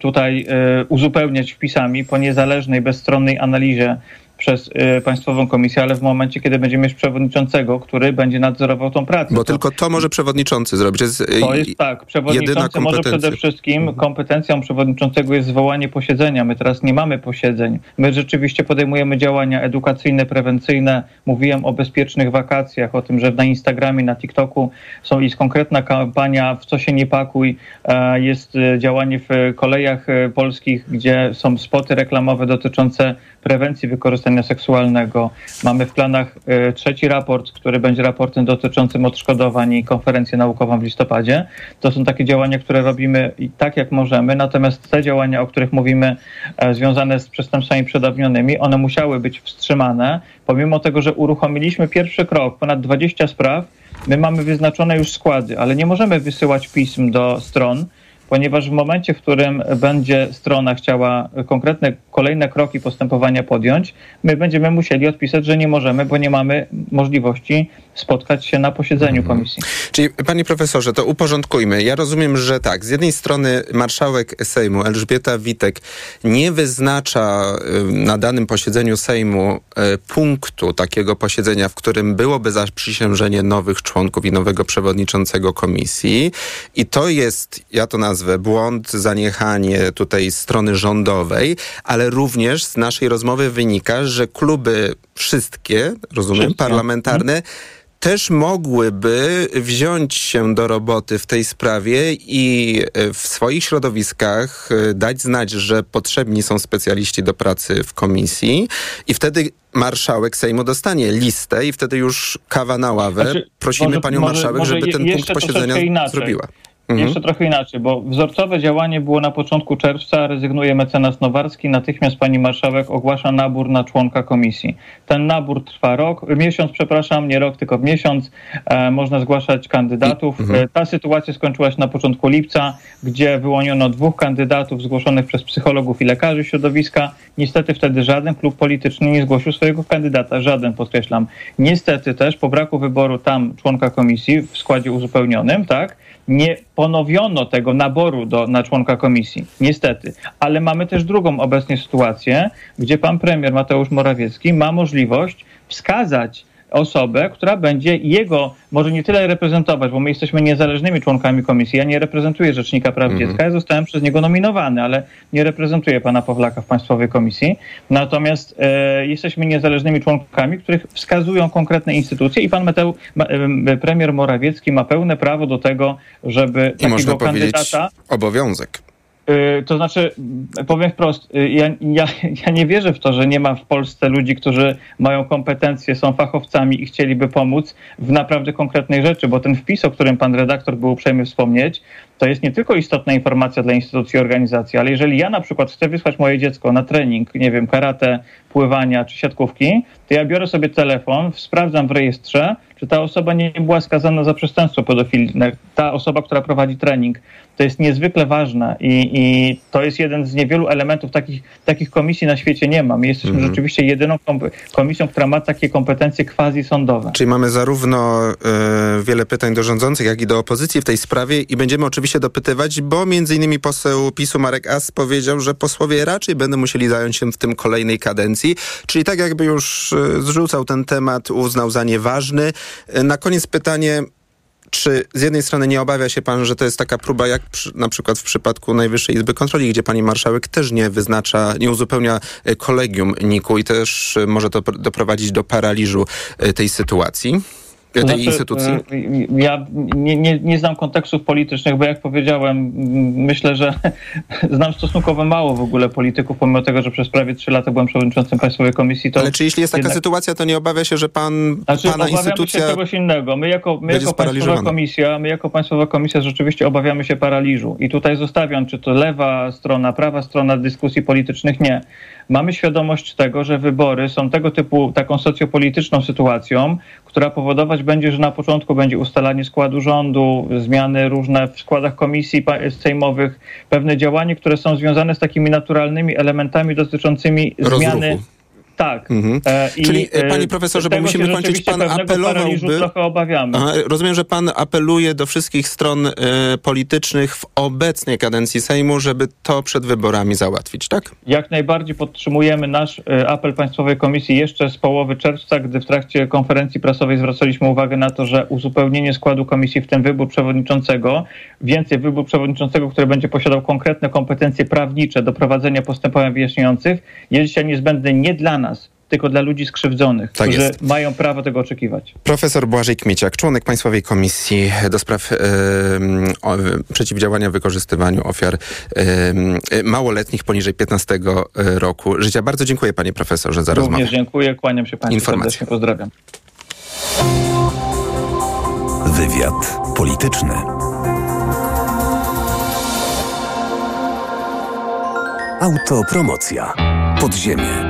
tutaj y, uzupełniać wpisami po niezależnej, bezstronnej analizie przez y, Państwową Komisję, ale w momencie, kiedy będziemy mieć przewodniczącego, który będzie nadzorował tą pracę. Bo To- tylko to może przewodniczący zrobić. To jest, e, to jest tak, przewodniczący może przede wszystkim kompetencją przewodniczącego jest zwołanie posiedzenia. My teraz nie mamy posiedzeń. My rzeczywiście podejmujemy działania edukacyjne, prewencyjne. Mówiłem o bezpiecznych wakacjach, o tym, że na Instagramie, na TikToku są jest konkretna kampania w co się nie pakuj. E, Jest e, działanie w kolejach e, polskich, gdzie są spoty reklamowe dotyczące prewencji wykorzystania seksualnego. Mamy w planach e, trzeci raport, który będzie raportem dotyczącym odszkodowań i konferencję naukową w listopadzie. To są takie działania, które robimy i tak jak możemy, natomiast te działania, o których mówimy, e, związane z przestępstwami przedawnionymi, one musiały być wstrzymane, pomimo tego, że uruchomiliśmy pierwszy krok, ponad 20 spraw, my mamy wyznaczone już składy, ale nie możemy wysyłać pism do stron, ponieważ w momencie, w którym będzie strona chciała konkretne kolejne kroki postępowania podjąć, my będziemy musieli odpisać, że nie możemy, bo nie mamy możliwości spotkać się na posiedzeniu komisji. Czyli, panie profesorze, to uporządkujmy. Ja rozumiem, że tak, z jednej strony marszałek Sejmu Elżbieta Witek nie wyznacza y, na danym posiedzeniu Sejmu y, punktu takiego posiedzenia, w którym byłoby zaprzysiężenie nowych członków i nowego przewodniczącego komisji. I to jest, ja to nazwę, błąd, zaniechanie tutaj strony rządowej, ale również z naszej rozmowy wynika, że kluby wszystkie, rozumiem, parlamentarne, też mogłyby wziąć się do roboty w tej sprawie i e, w swoich środowiskach e, dać znać, że potrzebni są specjaliści do pracy w komisji i wtedy marszałek Sejmu dostanie listę i wtedy już kawa na ławę. Znaczy, Prosimy może- panią marszałek, może żeby ten punkt posiedzenia inaczej. zrobiła. Mhm. Jeszcze trochę inaczej, bo wzorcowe działanie było na początku czerwca, rezygnuje mecenas Nowarski, natychmiast pani marszałek ogłasza nabór na członka komisji. Ten nabór trwa rok, miesiąc, przepraszam, nie rok, tylko miesiąc. E, można zgłaszać kandydatów. Mhm. E, ta sytuacja skończyła się na początku lipca, gdzie wyłoniono dwóch kandydatów zgłoszonych przez psychologów i lekarzy środowiska. Niestety wtedy żaden klub polityczny nie zgłosił swojego kandydata, żaden podkreślam. Niestety też po braku wyboru tam członka komisji w składzie uzupełnionym, tak, nie ponowiono tego naboru do, na członka komisji. Niestety. Ale mamy też drugą obecnie sytuację, gdzie pan premier Mateusz Morawiecki ma możliwość wskazać osobę, która będzie jego może nie tyle reprezentować, bo my jesteśmy niezależnymi członkami komisji. Ja nie reprezentuję Rzecznika Praw Mhm. Dziecka, ja zostałem przez niego nominowany, ale nie reprezentuję pana Pawlaka w Państwowej Komisji. Natomiast e, jesteśmy niezależnymi członkami, których wskazują konkretne instytucje i pan Mateu, ma, e, premier Morawiecki ma pełne prawo do tego, żeby I można takiego powiedzieć kandydata obowiązek. Y, To znaczy, powiem wprost, y, ja, ja, ja nie wierzę w to, że nie ma w Polsce ludzi, którzy mają kompetencje, są fachowcami i chcieliby pomóc w naprawdę konkretnej rzeczy, bo ten wpis, o którym pan redaktor był uprzejmy wspomnieć, to jest nie tylko istotna informacja dla instytucji i organizacji, ale jeżeli ja na przykład chcę wysłać moje dziecko na trening, nie wiem, karate, pływania czy siatkówki, to ja biorę sobie telefon, sprawdzam w rejestrze, czy ta osoba nie była skazana za przestępstwo pedofilne. Ta osoba, która prowadzi trening. To jest niezwykle ważne i, i to jest jeden z niewielu elementów takich, takich komisji na świecie nie ma. My jesteśmy Mhm. rzeczywiście jedyną kom- komisją, która ma takie kompetencje quasi-sądowe. Czyli mamy zarówno e, wiele pytań do rządzących, jak i do opozycji w tej sprawie i będziemy oczywiście dopytywać, bo między innymi poseł PiSu Marek As powiedział, że posłowie raczej będą musieli zająć się w tym kolejnej kadencji, czyli tak jakby już e, zrzucał ten temat, uznał za nieważny. E, na koniec pytanie, Czy z jednej strony nie obawia się pan, że to jest taka próba, jak przy, na przykład w przypadku Najwyższej Izby Kontroli, gdzie pani marszałek też nie wyznacza, nie uzupełnia e, kolegium NIK-u i też e, może to pr- doprowadzić do paraliżu e, tej sytuacji? Tej znaczy, instytucji? e, Ja nie, nie, nie znam kontekstów politycznych, bo jak powiedziałem, myślę, że znam stosunkowo mało w ogóle polityków, pomimo tego, że przez prawie trzy lata byłem przewodniczącym Państwowej Komisji. Ale czy jeśli jest taka jednak- sytuacja, to nie obawia się, że pan, Znaczy, pana instytucja... się czegoś innego. My jako, my jako Państwowa? Komisja, my jako Państwowa Komisja rzeczywiście obawiamy się paraliżu. I tutaj zostawiam, czy to lewa strona, prawa strona dyskusji politycznych, nie. Mamy świadomość tego, że wybory są tego typu taką socjopolityczną sytuacją, która powodować będzie, że na początku będzie ustalanie składu rządu, zmiany różne w składach komisji sejmowych, pewne działania, które są związane z takimi naturalnymi elementami dotyczącymi zmiany. Tak. Mhm. E, i, Czyli, e, e, panie profesorze, bo musimy kończyć, pan apelowałby... trochę obawiamy. Aha, rozumiem, że pan apeluje do wszystkich stron politycznych w obecnej kadencji Sejmu, żeby to przed wyborami załatwić, tak? Jak najbardziej podtrzymujemy nasz apel Państwowej Komisji jeszcze z połowy czerwca, gdy w trakcie konferencji prasowej zwracaliśmy uwagę na to, że uzupełnienie składu komisji, w tym wybór przewodniczącego, więcej wybór przewodniczącego, który będzie posiadał konkretne kompetencje prawnicze do prowadzenia postępowań wyjaśniających, jest dzisiaj niezbędny nie dla nas, tylko dla ludzi skrzywdzonych, Tak którzy jest. mają prawo tego oczekiwać. Profesor Błażej Kmieciak, członek Państwowej Komisji do spraw e, o, przeciwdziałania wykorzystywaniu ofiar e, małoletnich poniżej 15 roku życia. Bardzo dziękuję panie profesorze za rozmowę. Również dziękuję, kłaniam się Państwu Informacje. serdecznie, pozdrawiam. Wywiad polityczny. Autopromocja. Podziemie.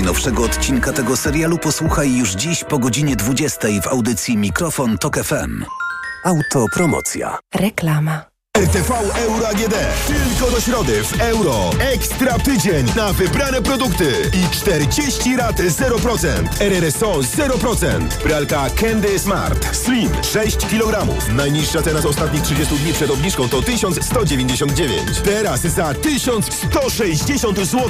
Najnowszego odcinka tego serialu posłuchaj już dziś po godzinie 20 w audycji Mikrofon Tok FM. Autopromocja. Reklama. RTV Euro AGD. Tylko do środy w euro. Ekstra tydzień na wybrane produkty i 40 rat 0%. RRSO 0%. Pralka Candy Smart Slim 6 kg. Najniższa cena z ostatnich 30 dni przed obniżką to 1199. Teraz za 1160 zł.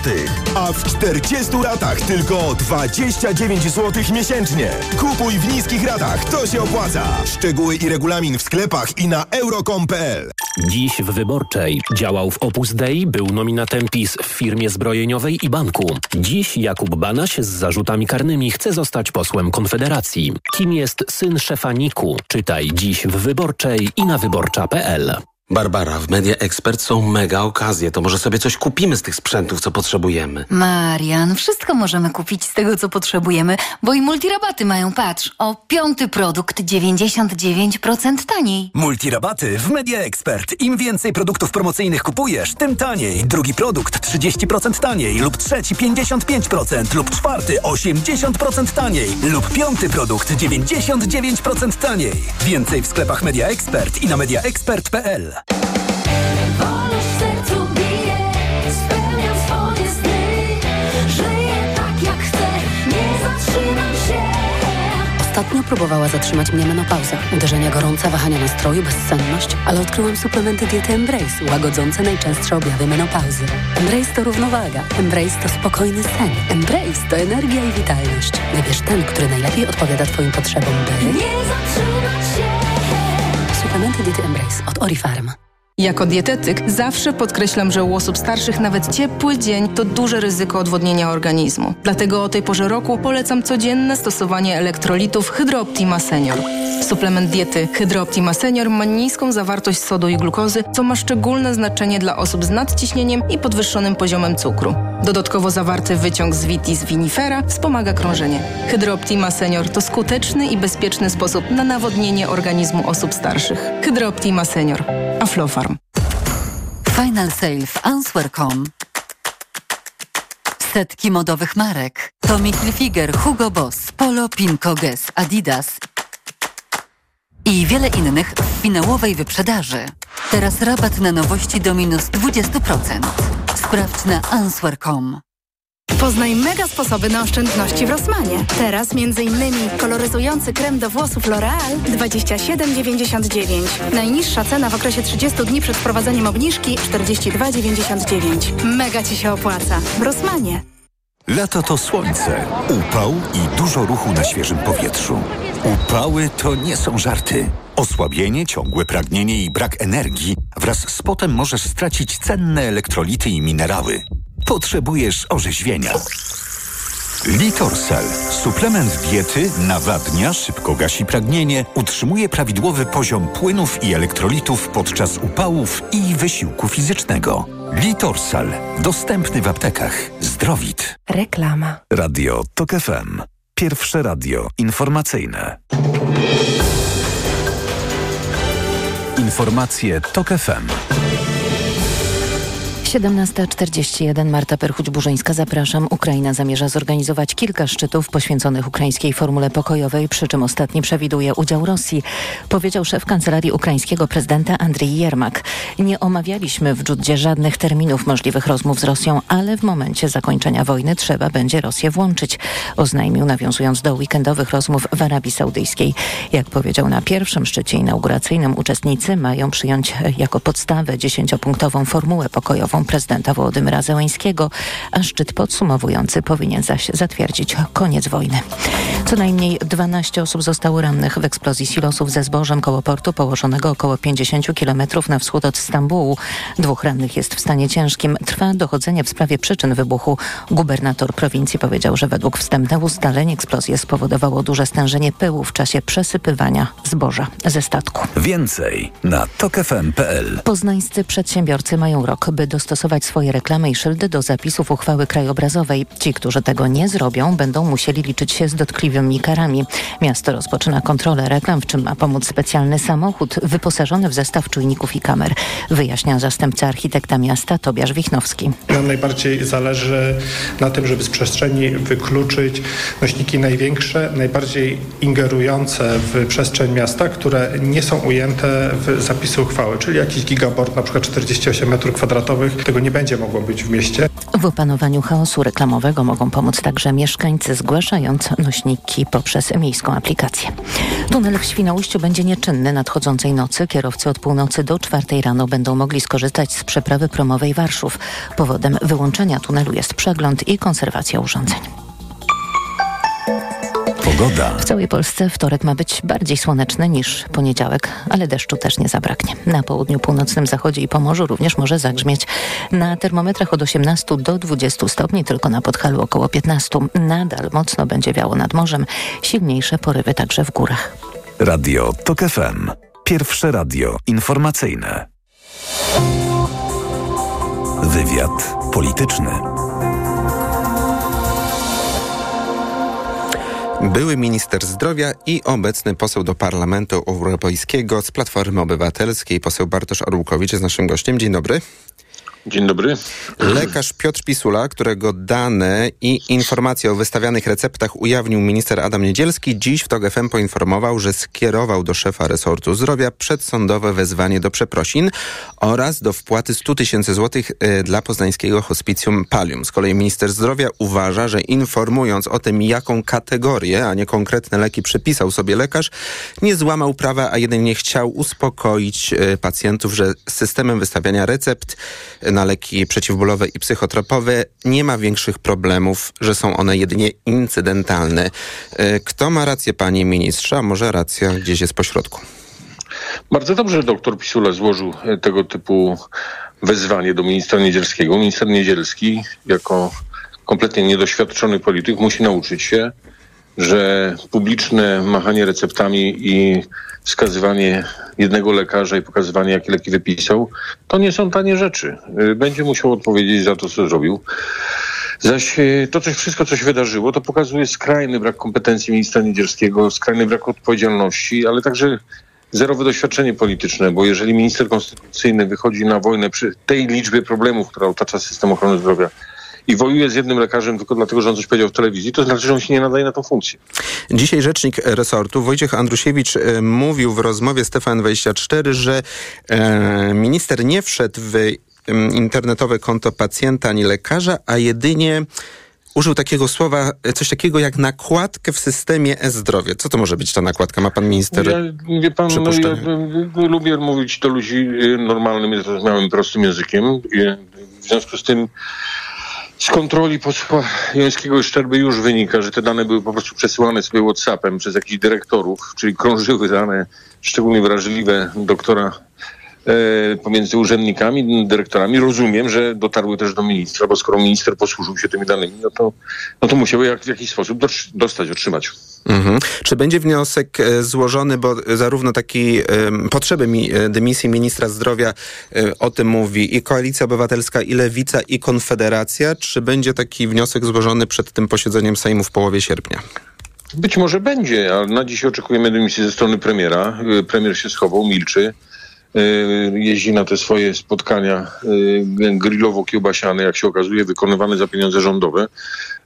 A w 40 ratach tylko 29 zł miesięcznie. Kupuj w niskich ratach. To się opłaca. Szczegóły i regulamin w sklepach i na euro.com.pl. Dziś w Wyborczej działał w Opus Dei, był nominatem PiS w firmie zbrojeniowej i banku. Dziś Jakub Banaś z zarzutami karnymi chce zostać posłem Konfederacji. Kim jest syn szefa NIK-u? Czytaj dziś w Wyborczej i na wyborcza.pl. Barbara, w Media Expert są mega okazje. To może sobie coś kupimy z tych sprzętów, co potrzebujemy. Marian, wszystko możemy kupić z tego, co potrzebujemy, bo i multirabaty mają, patrz, o piąty produkt 99% taniej. Multirabaty w Media Expert. Im więcej produktów promocyjnych kupujesz, tym taniej. Drugi produkt 30% taniej lub trzeci 55% lub czwarty 80% taniej lub piąty produkt 99% taniej. Więcej w sklepach Media Expert i na mediaexpert.pl. Tak. Ostatnio próbowała zatrzymać mnie menopauza. Uderzenia gorąca, wahania nastroju, bezsenność, ale odkryłam suplementy diety Embrace, łagodzące najczęstsze objawy menopauzy. Embrace to równowaga. Embrace to spokojny sen. Embrace to energia i witalność. Wybierz ten, który najlepiej odpowiada Twoim potrzebom, by... Nie zatrzymać się. Suplementy diety Embrace od Orifarm. Jako dietetyk zawsze podkreślam, że u osób starszych nawet ciepły dzień to duże ryzyko odwodnienia organizmu. Dlatego o tej porze roku polecam codzienne stosowanie elektrolitów Hydrooptima Senior. Suplement diety Hydrooptima Senior ma niską zawartość sodu i glukozy, co ma szczególne znaczenie dla osób z nadciśnieniem i podwyższonym poziomem cukru. Dodatkowo zawarty wyciąg z vitis vinifera wspomaga krążenie. Hydrooptima Senior to skuteczny i bezpieczny sposób na nawodnienie organizmu osób starszych. Hydrooptima Senior. Aflofarm. Final Sale w Answer.com Setki modowych marek. Tommy Hilfiger, Hugo Boss, Polo, Pinko, Guess, Adidas i wiele innych w finałowej wyprzedaży. Teraz rabat na nowości do minus 20%. Sprawdź na answer.com. Poznaj mega sposoby na oszczędności w Rossmanie. Teraz m.in. koloryzujący krem do włosów L'Oreal 27,99. Najniższa cena w okresie 30 dni przed wprowadzeniem obniżki 42,99. Mega Ci się opłaca. W Rossmanie. Lato to słońce, upał i dużo ruchu na świeżym powietrzu. Upały to nie są żarty. Osłabienie, ciągłe pragnienie i brak energii wraz z potem możesz stracić cenne elektrolity i minerały. Potrzebujesz orzeźwienia. Litorsal. Suplement diety nawadnia, szybko gasi pragnienie, utrzymuje prawidłowy poziom płynów i elektrolitów podczas upałów i wysiłku fizycznego. Litorsal. Dostępny w aptekach. Zdrowit. Reklama. Radio TOK FM. Pierwsze radio informacyjne. Informacje TOK FM. 17.41 Marta Perchuć-Burzyńska, zapraszam. Ukraina zamierza zorganizować kilka szczytów poświęconych ukraińskiej formule pokojowej, przy czym ostatni przewiduje udział Rosji, powiedział szef kancelarii ukraińskiego prezydenta Andrzej Jermak. Nie omawialiśmy w Dżudzie żadnych terminów możliwych rozmów z Rosją, ale w momencie zakończenia wojny trzeba będzie Rosję włączyć, oznajmił nawiązując do weekendowych rozmów w Arabii Saudyjskiej. Jak powiedział na pierwszym szczycie inauguracyjnym, uczestnicy mają przyjąć jako podstawę dziesięciopunktową formułę pokojową prezydenta Wołodymyra Zełańskiego, a szczyt podsumowujący powinien zaś zatwierdzić koniec wojny. Co najmniej 12 osób zostało rannych w eksplozji silosów ze zbożem koło portu położonego około 50 km na wschód od Stambułu. Dwóch rannych jest w stanie ciężkim. Trwa dochodzenie w sprawie przyczyn wybuchu. Gubernator prowincji powiedział, że według wstępnych ustaleń eksplozję spowodowało duże stężenie pyłu w czasie przesypywania zboża ze statku. Więcej na tokefm.pl. Poznańscy przedsiębiorcy mają rok, by dostosować swoje reklamy i szyldy do zapisów uchwały krajobrazowej. Ci, którzy tego nie zrobią, będą musieli liczyć się z dotkliwymi karami. Miasto rozpoczyna kontrolę reklam, w czym ma pomóc specjalny samochód wyposażony w zestaw czujników i kamer, wyjaśnia zastępca architekta miasta Tobiasz Wichnowski. Nam najbardziej zależy na tym, żeby z przestrzeni wykluczyć nośniki największe, najbardziej ingerujące w przestrzeń miasta, które nie są ujęte w zapisy uchwały, czyli jakiś gigabort, na przykład 48 m2, tego nie będzie mogło być w mieście. W opanowaniu chaosu reklamowego mogą pomóc także mieszkańcy zgłaszając nośniki poprzez miejską aplikację. Tunel w Świnoujściu będzie nieczynny nadchodzącej nocy. Kierowcy od północy do czwartej rano będą mogli skorzystać z przeprawy promowej Warszów. Powodem wyłączenia tunelu jest przegląd i konserwacja urządzeń. Pogoda. W całej Polsce wtorek ma być bardziej słoneczny niż poniedziałek, ale deszczu też nie zabraknie. Na południu, północnym zachodzie i Pomorzu również może zagrzmieć. Na termometrach od 18 do 20 stopni, tylko na Podhalu około 15. Nadal mocno będzie wiało nad morzem, silniejsze porywy także w górach. Radio TOK FM. Pierwsze radio informacyjne. Wywiad polityczny. Były minister zdrowia i obecny poseł do Parlamentu Europejskiego z Platformy Obywatelskiej, poseł Bartosz Arłukowicz jest naszym gościem. Dzień dobry. Dzień dobry. Lekarz Piotr Pisula, którego dane i informacje o wystawianych receptach ujawnił minister Adam Niedzielski, dziś w TOG FM poinformował, że skierował do szefa resortu zdrowia przedsądowe wezwanie do przeprosin oraz do wpłaty 100 tysięcy złotych y, dla poznańskiego hospicjum Palium. Z kolei minister zdrowia uważa, że informując o tym, jaką kategorię, a nie konkretne leki przepisał sobie lekarz, nie złamał prawa, a jedynie chciał uspokoić y, pacjentów, że systemem wystawiania recept na leki przeciwbólowe i psychotropowe nie ma większych problemów, że są one jedynie incydentalne. Y, Kto ma rację, panie ministrze, a może racja gdzieś jest pośrodku? Bardzo dobrze, że doktor Pisula złożył e, tego typu wezwanie do ministra Niedzielskiego. Minister Niedzielski, jako kompletnie niedoświadczony polityk, musi nauczyć się, że publiczne machanie receptami i wskazywanie jednego lekarza i pokazywanie, jakie leki wypisał, to nie są tanie rzeczy. Y, Będzie musiał odpowiedzieć za to, co zrobił. Zaś y, to coś, wszystko, co się wydarzyło, to pokazuje skrajny brak kompetencji ministra Niedzielskiego, skrajny brak odpowiedzialności, ale także zerowe doświadczenie polityczne, bo jeżeli minister konstytucyjny wychodzi na wojnę przy tej liczbie problemów, która otacza system ochrony zdrowia i wojuje z jednym lekarzem tylko dlatego, że on coś powiedział w telewizji, to znaczy, że on się nie nadaje na tą funkcję. Dzisiaj rzecznik resortu Wojciech Andrusiewicz e, mówił w rozmowie z TVN24, że e, minister nie wszedł w internetowe konto pacjenta ani lekarza, a jedynie użył takiego słowa, e, coś takiego jak nakładkę w systemie e-zdrowie. Co to może być ta nakładka? Ma pan minister Ja, wie pan, no, ja, przypuszczenie? y, lubię mówić do ludzi y, normalnym, zrozumiałym, prostym językiem. Y, W związku z tym z kontroli posła Jońskiego i Szczerby już wynika, że te dane były po prostu przesyłane sobie Whatsappem przez jakichś dyrektorów, czyli krążyły dane szczególnie wrażliwe doktora e, pomiędzy urzędnikami, dyrektorami. Rozumiem, że dotarły też do ministra, bo skoro minister posłużył się tymi danymi, no to, no to musiał jak, w jakiś sposób dostać, otrzymać. Mhm. Czy będzie wniosek e, złożony, bo zarówno taki potrzeby e, dymisji ministra zdrowia e, o tym mówi i Koalicja Obywatelska, i Lewica, i Konfederacja, czy będzie taki wniosek złożony przed tym posiedzeniem Sejmu w połowie sierpnia? Być może będzie, ale na dziś oczekujemy dymisji ze strony premiera. Premier się schował, milczy. Y, Jeździ na te swoje spotkania y, grillowo-kiełbasiane, jak się okazuje, wykonywane za pieniądze rządowe.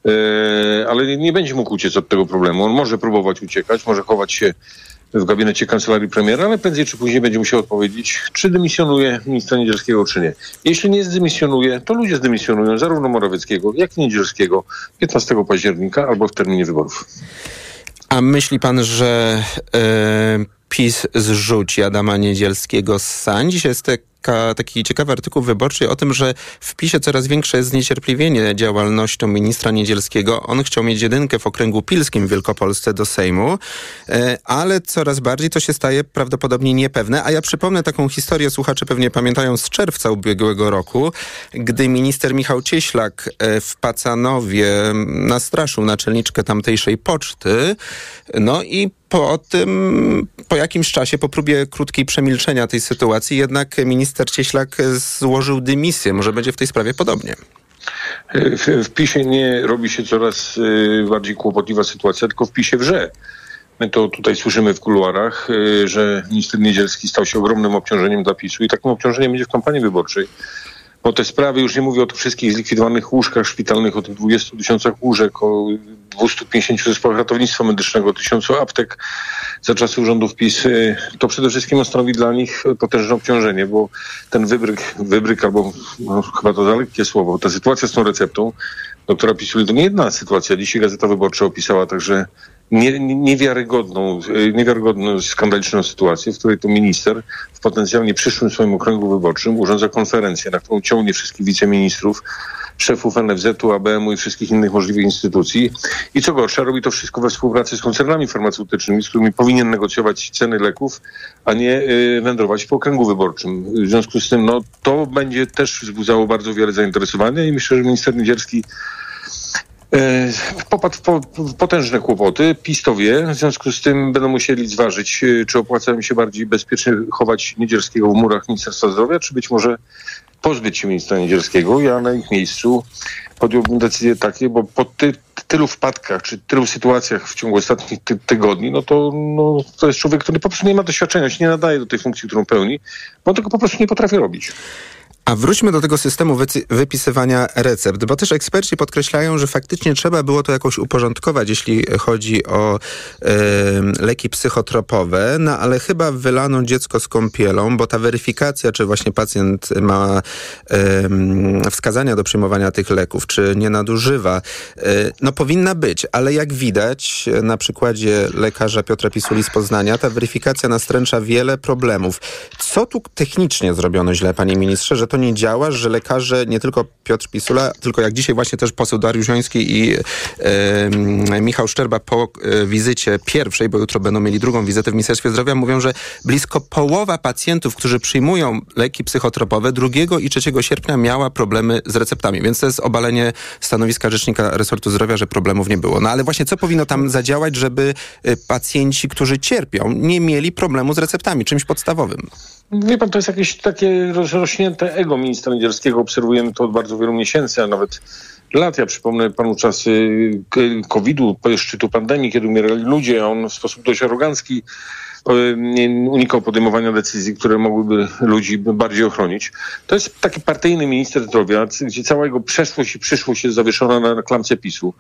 Y, Ale nie będzie mógł uciec od tego problemu. On może próbować uciekać, może chować się w gabinecie kancelarii premiera, ale prędzej czy później będzie musiał odpowiedzieć, czy dymisjonuje ministra Niedzielskiego, czy nie. Jeśli nie zdymisjonuje, to ludzie zdymisjonują zarówno Morawieckiego, jak i Niedzielskiego 15 października albo w terminie wyborów. A myśli pan, że e, PiS zrzuci Adama Niedzielskiego z sań? Dzisiaj jest taka, taki ciekawy artykuł wyborczy o tym, że w PiSie coraz większe jest zniecierpliwienie działalnością ministra Niedzielskiego. On chciał mieć jedynkę w okręgu pilskim w Wielkopolsce do Sejmu, e, ale coraz bardziej to się staje prawdopodobnie niepewne. A ja przypomnę taką historię, słuchacze pewnie pamiętają z czerwca ubiegłego roku, gdy minister Michał Cieślak e, w Pacanowie nastraszył naczelniczkę tamtejszej poczty, no i po tym, po jakimś czasie, po próbie krótkiej przemilczenia tej sytuacji, jednak minister Cieślak złożył dymisję. Może będzie w tej sprawie podobnie. W, w PiSie nie robi się coraz y, bardziej kłopotliwa sytuacja, tylko w PiSie wrze. My to tutaj słyszymy w kuluarach, y, że minister Niedzielski stał się ogromnym obciążeniem dla PiSu i takim obciążeniem będzie w kampanii wyborczej. Bo te sprawy, już nie mówię o tych wszystkich zlikwidowanych łóżkach szpitalnych, o tych 20 tysiącach łóżek, o 250 zespołach ratownictwa medycznego, tysiącu aptek za czasów rządów PiS, y, to przede wszystkim stanowi dla nich potężne obciążenie, bo ten wybryk, wybryk albo no, chyba to za lekkie słowo, ta sytuacja z tą receptą doktora Pisuli to nie jedna sytuacja. Dzisiaj Gazeta Wyborcza opisała także nie, nie- niewiarygodną, y, niewiarygodną, skandaliczną sytuację, w której to minister w potencjalnie przyszłym swoim okręgu wyborczym urządza konferencję, na którą ciągnie wszystkich wiceministrów, szefów NFZ-u, ABM-u i wszystkich innych możliwych instytucji. I co gorsza, robi to wszystko we współpracy z koncernami farmaceutycznymi, z którymi powinien negocjować ceny leków, a nie y, wędrować po okręgu wyborczym. W związku z tym, no, to będzie też wzbudzało bardzo wiele zainteresowania i myślę, że minister Niedzielski E, popadł w po, w potężne kłopoty. PiS to wie, w związku z tym będą musieli zważyć, e, czy opłaca im się bardziej bezpiecznie chować Niedzielskiego w murach Ministerstwa Zdrowia, czy być może pozbyć się ministra Niedzielskiego. Ja na ich miejscu podjąłbym decyzje takie, bo po ty, tylu wpadkach, czy tylu sytuacjach w ciągu ostatnich ty, tygodni, no to no, to jest człowiek, który po prostu nie ma doświadczenia, się nie nadaje do tej funkcji, którą pełni, bo on tego po prostu nie potrafi robić. A wróćmy do tego systemu wypisywania recept, bo też eksperci podkreślają, że faktycznie trzeba było to jakoś uporządkować, jeśli chodzi o em, leki psychotropowe, no ale chyba wylano dziecko z kąpielą, bo ta weryfikacja, czy właśnie pacjent ma em, wskazania do przyjmowania tych leków, czy nie nadużywa, e, no powinna być, ale jak widać na przykładzie lekarza Piotra Pisuli z Poznania, ta weryfikacja nastręcza wiele problemów. Co tu technicznie zrobiono źle, panie ministrze, że to nie działa, że lekarze, nie tylko Piotr Pisula, tylko jak dzisiaj właśnie też poseł Dariusz Joński i Michał Szczerba po e, wizycie pierwszej, bo jutro będą mieli drugą wizytę w Ministerstwie Zdrowia, mówią, że blisko połowa pacjentów, którzy przyjmują leki psychotropowe 2 i 3 sierpnia miała problemy z receptami, więc to jest obalenie stanowiska rzecznika resortu zdrowia, że problemów nie było. No ale właśnie co powinno tam zadziałać, żeby e, pacjenci, którzy cierpią, nie mieli problemu z receptami, czymś podstawowym? Wie pan, to jest jakieś takie rozrośnięte ego ministra Niedzielskiego. Obserwujemy to od bardzo wielu miesięcy, a nawet lat. Ja przypomnę panu czasy k- COVID-u, szczytu pandemii, kiedy umierali ludzie, a on w sposób dość arogancki unikał podejmowania decyzji, które mogłyby ludzi bardziej ochronić. To jest taki partyjny minister zdrowia, gdzie cała jego przeszłość i przyszłość jest zawieszona na klamce PiSu.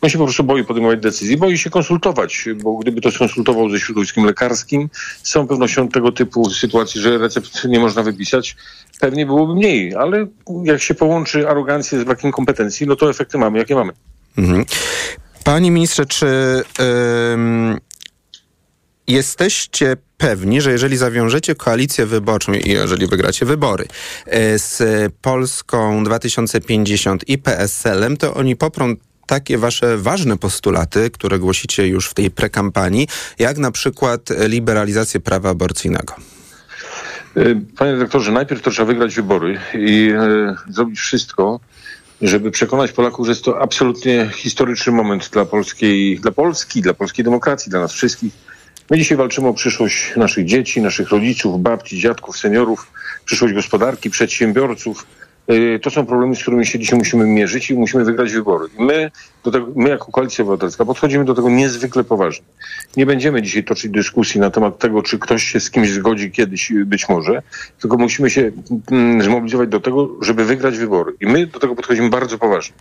On się po prostu boi podejmować decyzji, boi się konsultować, bo gdyby to skonsultował ze środowiskiem lekarskim, z całą pewnością tego typu sytuacji, że recept nie można wypisać, pewnie byłoby mniej, ale jak się połączy arogancję z brakiem kompetencji, no to efekty mamy, jakie mamy. Mhm. Panie ministrze, czy ym, jesteście pewni, że jeżeli zawiążecie koalicję wyborczą i jeżeli wygracie wybory y, z Polską 2050 i PSL-em, to oni poprą takie wasze ważne postulaty, które głosicie już w tej prekampanii, jak na przykład liberalizację prawa aborcyjnego? Y, Panie dyrektorze, najpierw to trzeba wygrać wybory i e, zrobić wszystko, żeby przekonać Polaków, że jest to absolutnie historyczny moment dla polskiej, dla Polski, dla polskiej demokracji, dla nas wszystkich. My dzisiaj walczymy o przyszłość naszych dzieci, naszych rodziców, babci, dziadków, seniorów, przyszłość gospodarki, przedsiębiorców. Y, To są problemy, z którymi się dzisiaj musimy mierzyć i musimy wygrać wybory. I my, do tego, my jako Koalicja Obywatelska podchodzimy do tego niezwykle poważnie. Nie będziemy dzisiaj toczyć dyskusji na temat tego, czy ktoś się z kimś zgodzi kiedyś, y, być może, tylko musimy się mm, zmobilizować do tego, żeby wygrać wybory. I my do tego podchodzimy bardzo poważnie.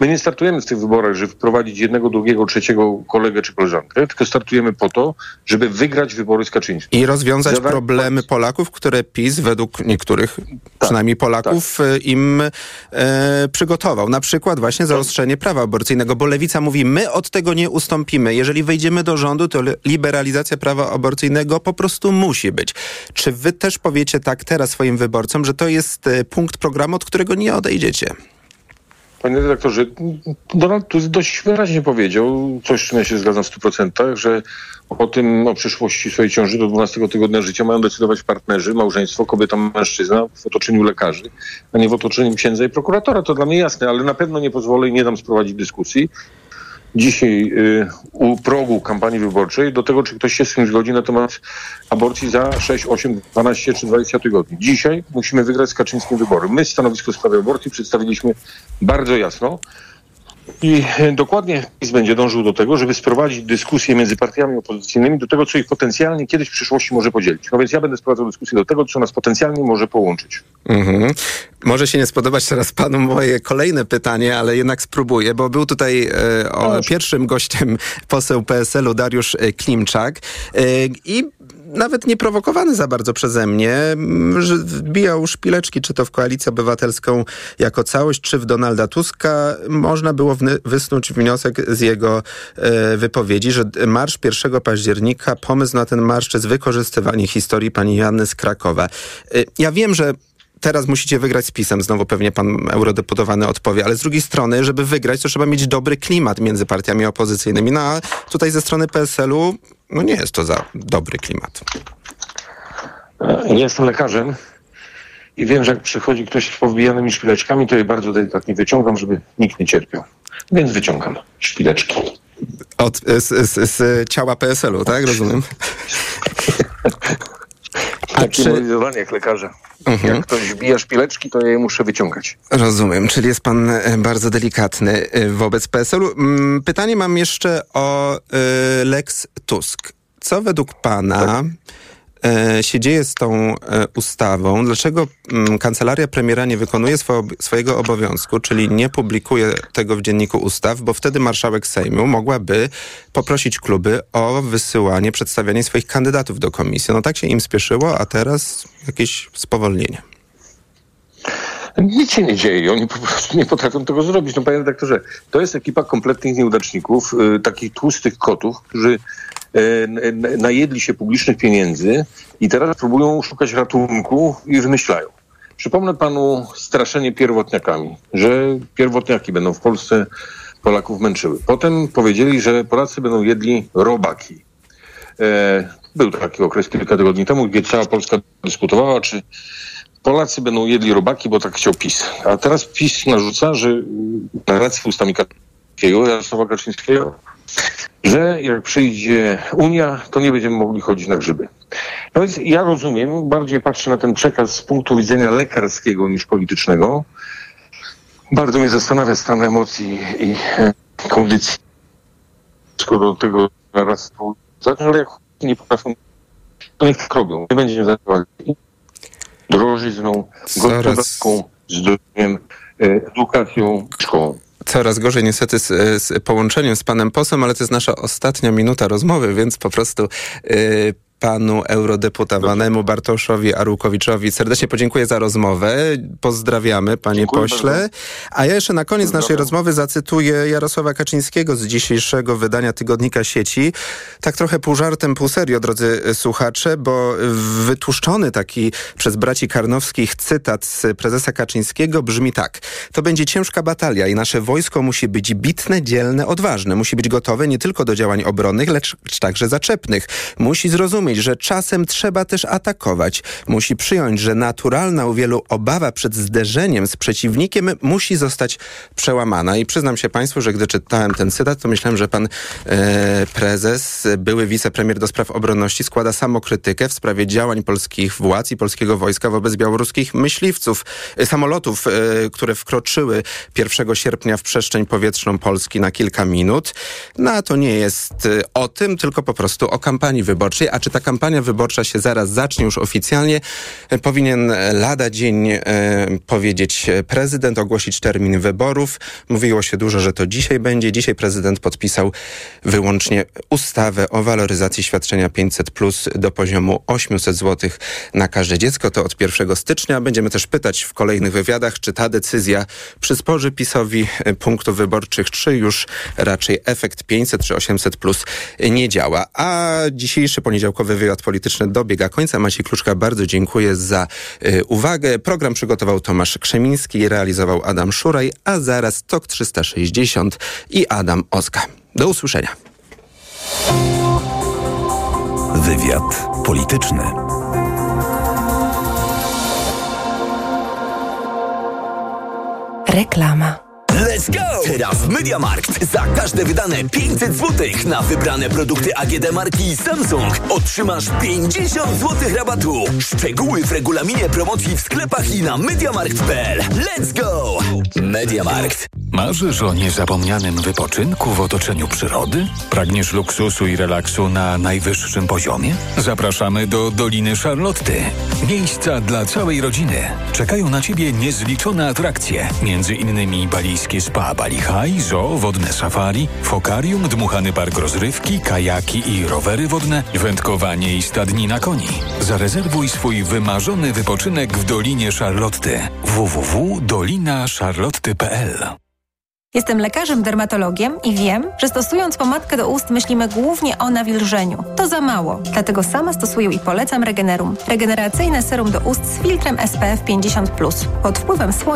My nie startujemy w tych wyborach, żeby wprowadzić jednego, drugiego, trzeciego kolegę czy koleżankę, tylko startujemy po to, żeby wygrać wybory z Kaczyńskim. I rozwiązać problemy Polaków, które PiS według niektórych, przynajmniej Polaków, e, im e, przygotował. Na przykład właśnie zaostrzenie prawa aborcyjnego, bo Lewica mówi, my od tego nie ustąpimy. Jeżeli wejdziemy do rządu, to li- liberalizacja prawa aborcyjnego po prostu musi być. Czy wy też powiecie tak teraz swoim wyborcom, że to jest e, punkt programu, od którego nie odejdziecie? Panie redaktorze, Donald Tusk dość wyraźnie powiedział, coś z czym ja się zgadzam w 100%, że o tym, o przyszłości swojej ciąży do 12 tygodnia życia mają decydować partnerzy, małżeństwo, kobieta, mężczyzna w otoczeniu lekarzy, a nie w otoczeniu księdza i prokuratora. To dla mnie jasne, ale na pewno nie pozwolę i nie dam sprowadzić dyskusji dzisiaj y, u progu kampanii wyborczej do tego, czy ktoś się z tym zgodzi na temat aborcji za 6, 8, 12 czy 20 tygodni. Dzisiaj musimy wygrać z Kaczyńskim wybory. My stanowisko w sprawie aborcji przedstawiliśmy bardzo jasno. I e, dokładnie PiS będzie dążył do tego, żeby sprowadzić dyskusję między partiami opozycyjnymi do tego, co ich potencjalnie kiedyś w przyszłości może podzielić. No więc ja będę sprowadzał dyskusję do tego, co nas potencjalnie może połączyć. Mhm. Może się nie spodobać teraz panu moje kolejne pytanie, ale jednak spróbuję, bo był tutaj e, o, pierwszym gościem poseł PSL-u Dariusz e, Klimczak e, i nawet nie prowokowany za bardzo przeze mnie, m, że wbijał szpileczki, czy to w Koalicję Obywatelską jako całość, czy w Donalda Tuska. Można było wysnuć wniosek z jego e, wypowiedzi, że marsz 1 października, pomysł na ten marsz, jest wykorzystywanie historii pani Joanny z Krakowa. E, ja wiem, że teraz musicie wygrać z PiSem, znowu pewnie pan eurodeputowany odpowie, ale z drugiej strony, żeby wygrać, to trzeba mieć dobry klimat między partiami opozycyjnymi. No a tutaj ze strony PSL-u, no nie jest to za dobry klimat. Ja jestem lekarzem i wiem, że jak przychodzi ktoś z powbijanymi szpileczkami, to je bardzo delikatnie wyciągam, żeby nikt nie cierpiał. Więc wyciągam szpileczki. Od, z, z, z ciała PSL-u, tak? Rozumiem. Takie czy- moje zadanie jak lekarza. Jak ktoś wbija szpileczki, to ja je muszę wyciągać. Rozumiem, czyli jest pan e, bardzo delikatny e, wobec PSL-u. Mm, Pytanie mam jeszcze o e, Lex Tusk. Co według pana e, się dzieje z tą e, ustawą? Dlaczego mm, kancelaria premiera nie wykonuje swo, swojego obowiązku, czyli nie publikuje tego w dzienniku ustaw, bo wtedy marszałek Sejmu mogłaby poprosić kluby o wysyłanie, przedstawianie swoich kandydatów do komisji. No tak się im spieszyło, a teraz jakieś spowolnienie. Nic się nie dzieje, oni po prostu nie potrafią tego zrobić. No panie redaktorze, to jest ekipa kompletnych nieudaczników, y, takich tłustych kotów, którzy y, najedli się publicznych pieniędzy i teraz próbują szukać ratunku i wymyślają. Przypomnę panu straszenie pierwotniakami, że pierwotniaki będą w Polsce Polaków męczyły. Potem powiedzieli, że Polacy będą jedli robaki. E, Był taki okres kilka tygodni temu, gdzie cała Polska dyskutowała, czy Polacy będą jedli robaki, bo tak chciał PiS. A teraz PiS narzuca, że mm, narracja ustami Kaczyńskiego, Jarosława Kaczyńskiego, że jak przyjdzie Unia, to nie będziemy mogli chodzić na grzyby. No więc ja rozumiem, bardziej patrzę na ten przekaz z punktu widzenia lekarskiego niż politycznego. Bardzo mnie zastanawia stan emocji i e, kondycji. Wszystko do tego raz ale jak nie potrafią, to niech tak robią. Nie będzie zadawali drożyzną, gospodarką, zdrowiem, e, edukacją, szkołą. Coraz gorzej niestety z, z połączeniem z panem posłem, ale to jest nasza ostatnia minuta rozmowy, więc po prostu y, panu eurodeputowanemu Bartoszowi Arłukowiczowi serdecznie podziękuję za rozmowę. Pozdrawiamy, panie Dziękuję pośle. bardzo. A ja jeszcze na koniec naszej rozmowy zacytuję Jarosława Kaczyńskiego z dzisiejszego wydania Tygodnika Sieci. Tak trochę pół żartem, pół serio, drodzy słuchacze, bo wytłuszczony taki przez braci Karnowskich cytat z prezesa Kaczyńskiego brzmi tak. To będzie ciężka batalia i nasze wojsko musi być bitne, dzielne, odważne. Musi być gotowe nie tylko do działań obronnych, lecz także zaczepnych. Musi zrozumieć, że czasem trzeba też atakować. Musi przyjąć, że naturalna u wielu obawa przed zderzeniem z przeciwnikiem musi zostać przełamana. I przyznam się Państwu, że gdy czytałem ten cytat, to myślałem, że pan e, prezes, były wicepremier do spraw obronności, składa samokrytykę w sprawie działań polskich władz i polskiego wojska wobec białoruskich myśliwców, e, samolotów, e, które wkroczyły 1 sierpnia w przestrzeń powietrzną Polski na kilka minut. No a to nie jest e, o tym, tylko po prostu o kampanii wyborczej. A czy ta kampania wyborcza się zaraz zacznie już oficjalnie, powinien lada dzień e, powiedzieć prezydent, ogłosić termin wyborów. Mówiło się dużo, że to dzisiaj będzie. Dzisiaj prezydent podpisał wyłącznie ustawę o waloryzacji świadczenia 500 plus do poziomu 800 zł na każde dziecko. To od 1 stycznia. Będziemy też pytać w kolejnych wywiadach, czy ta decyzja przysporzy PiSowi e, punktów wyborczych, czy już raczej efekt 500 czy 800 plus nie działa. A dzisiejszy poniedziałkowy wywiad polityczny dobiega końca. Maciej Kluczka, bardzo dziękuję za y, uwagę. Program przygotował Tomasz Krzemiński, realizował Adam Szuraj, a zaraz TOK 360 i Adam Oska. Do usłyszenia. Wywiad polityczny. Reklama. Let's go! Teraz Mediamarkt za każde wydane 500 zł na wybrane produkty AGD marki Samsung otrzymasz 50 zł rabatu. Szczegóły w regulaminie promocji w sklepach i na mediamarkt.pl. Let's go! Mediamarkt. Marzysz o niezapomnianym wypoczynku w otoczeniu przyrody? Pragniesz luksusu i relaksu na najwyższym poziomie? Zapraszamy do Doliny Charlotty. Miejsca dla całej rodziny. Czekają na Ciebie niezliczone atrakcje, między innymi balijskie spa Bali High, zoo, wodne safari, fokarium, dmuchany park rozrywki, kajaki i rowery wodne, wędkowanie i stadnina koni. Zarezerwuj swój wymarzony wypoczynek w Dolinie Charlotty. www.dolinacharlotty.pl Jestem lekarzem dermatologiem i wiem, że stosując pomadkę do ust myślimy głównie o nawilżeniu. To za mało, dlatego sama stosuję i polecam Regenerum. Regeneracyjne serum do ust z filtrem SPF 50+. Pod wpływem słońca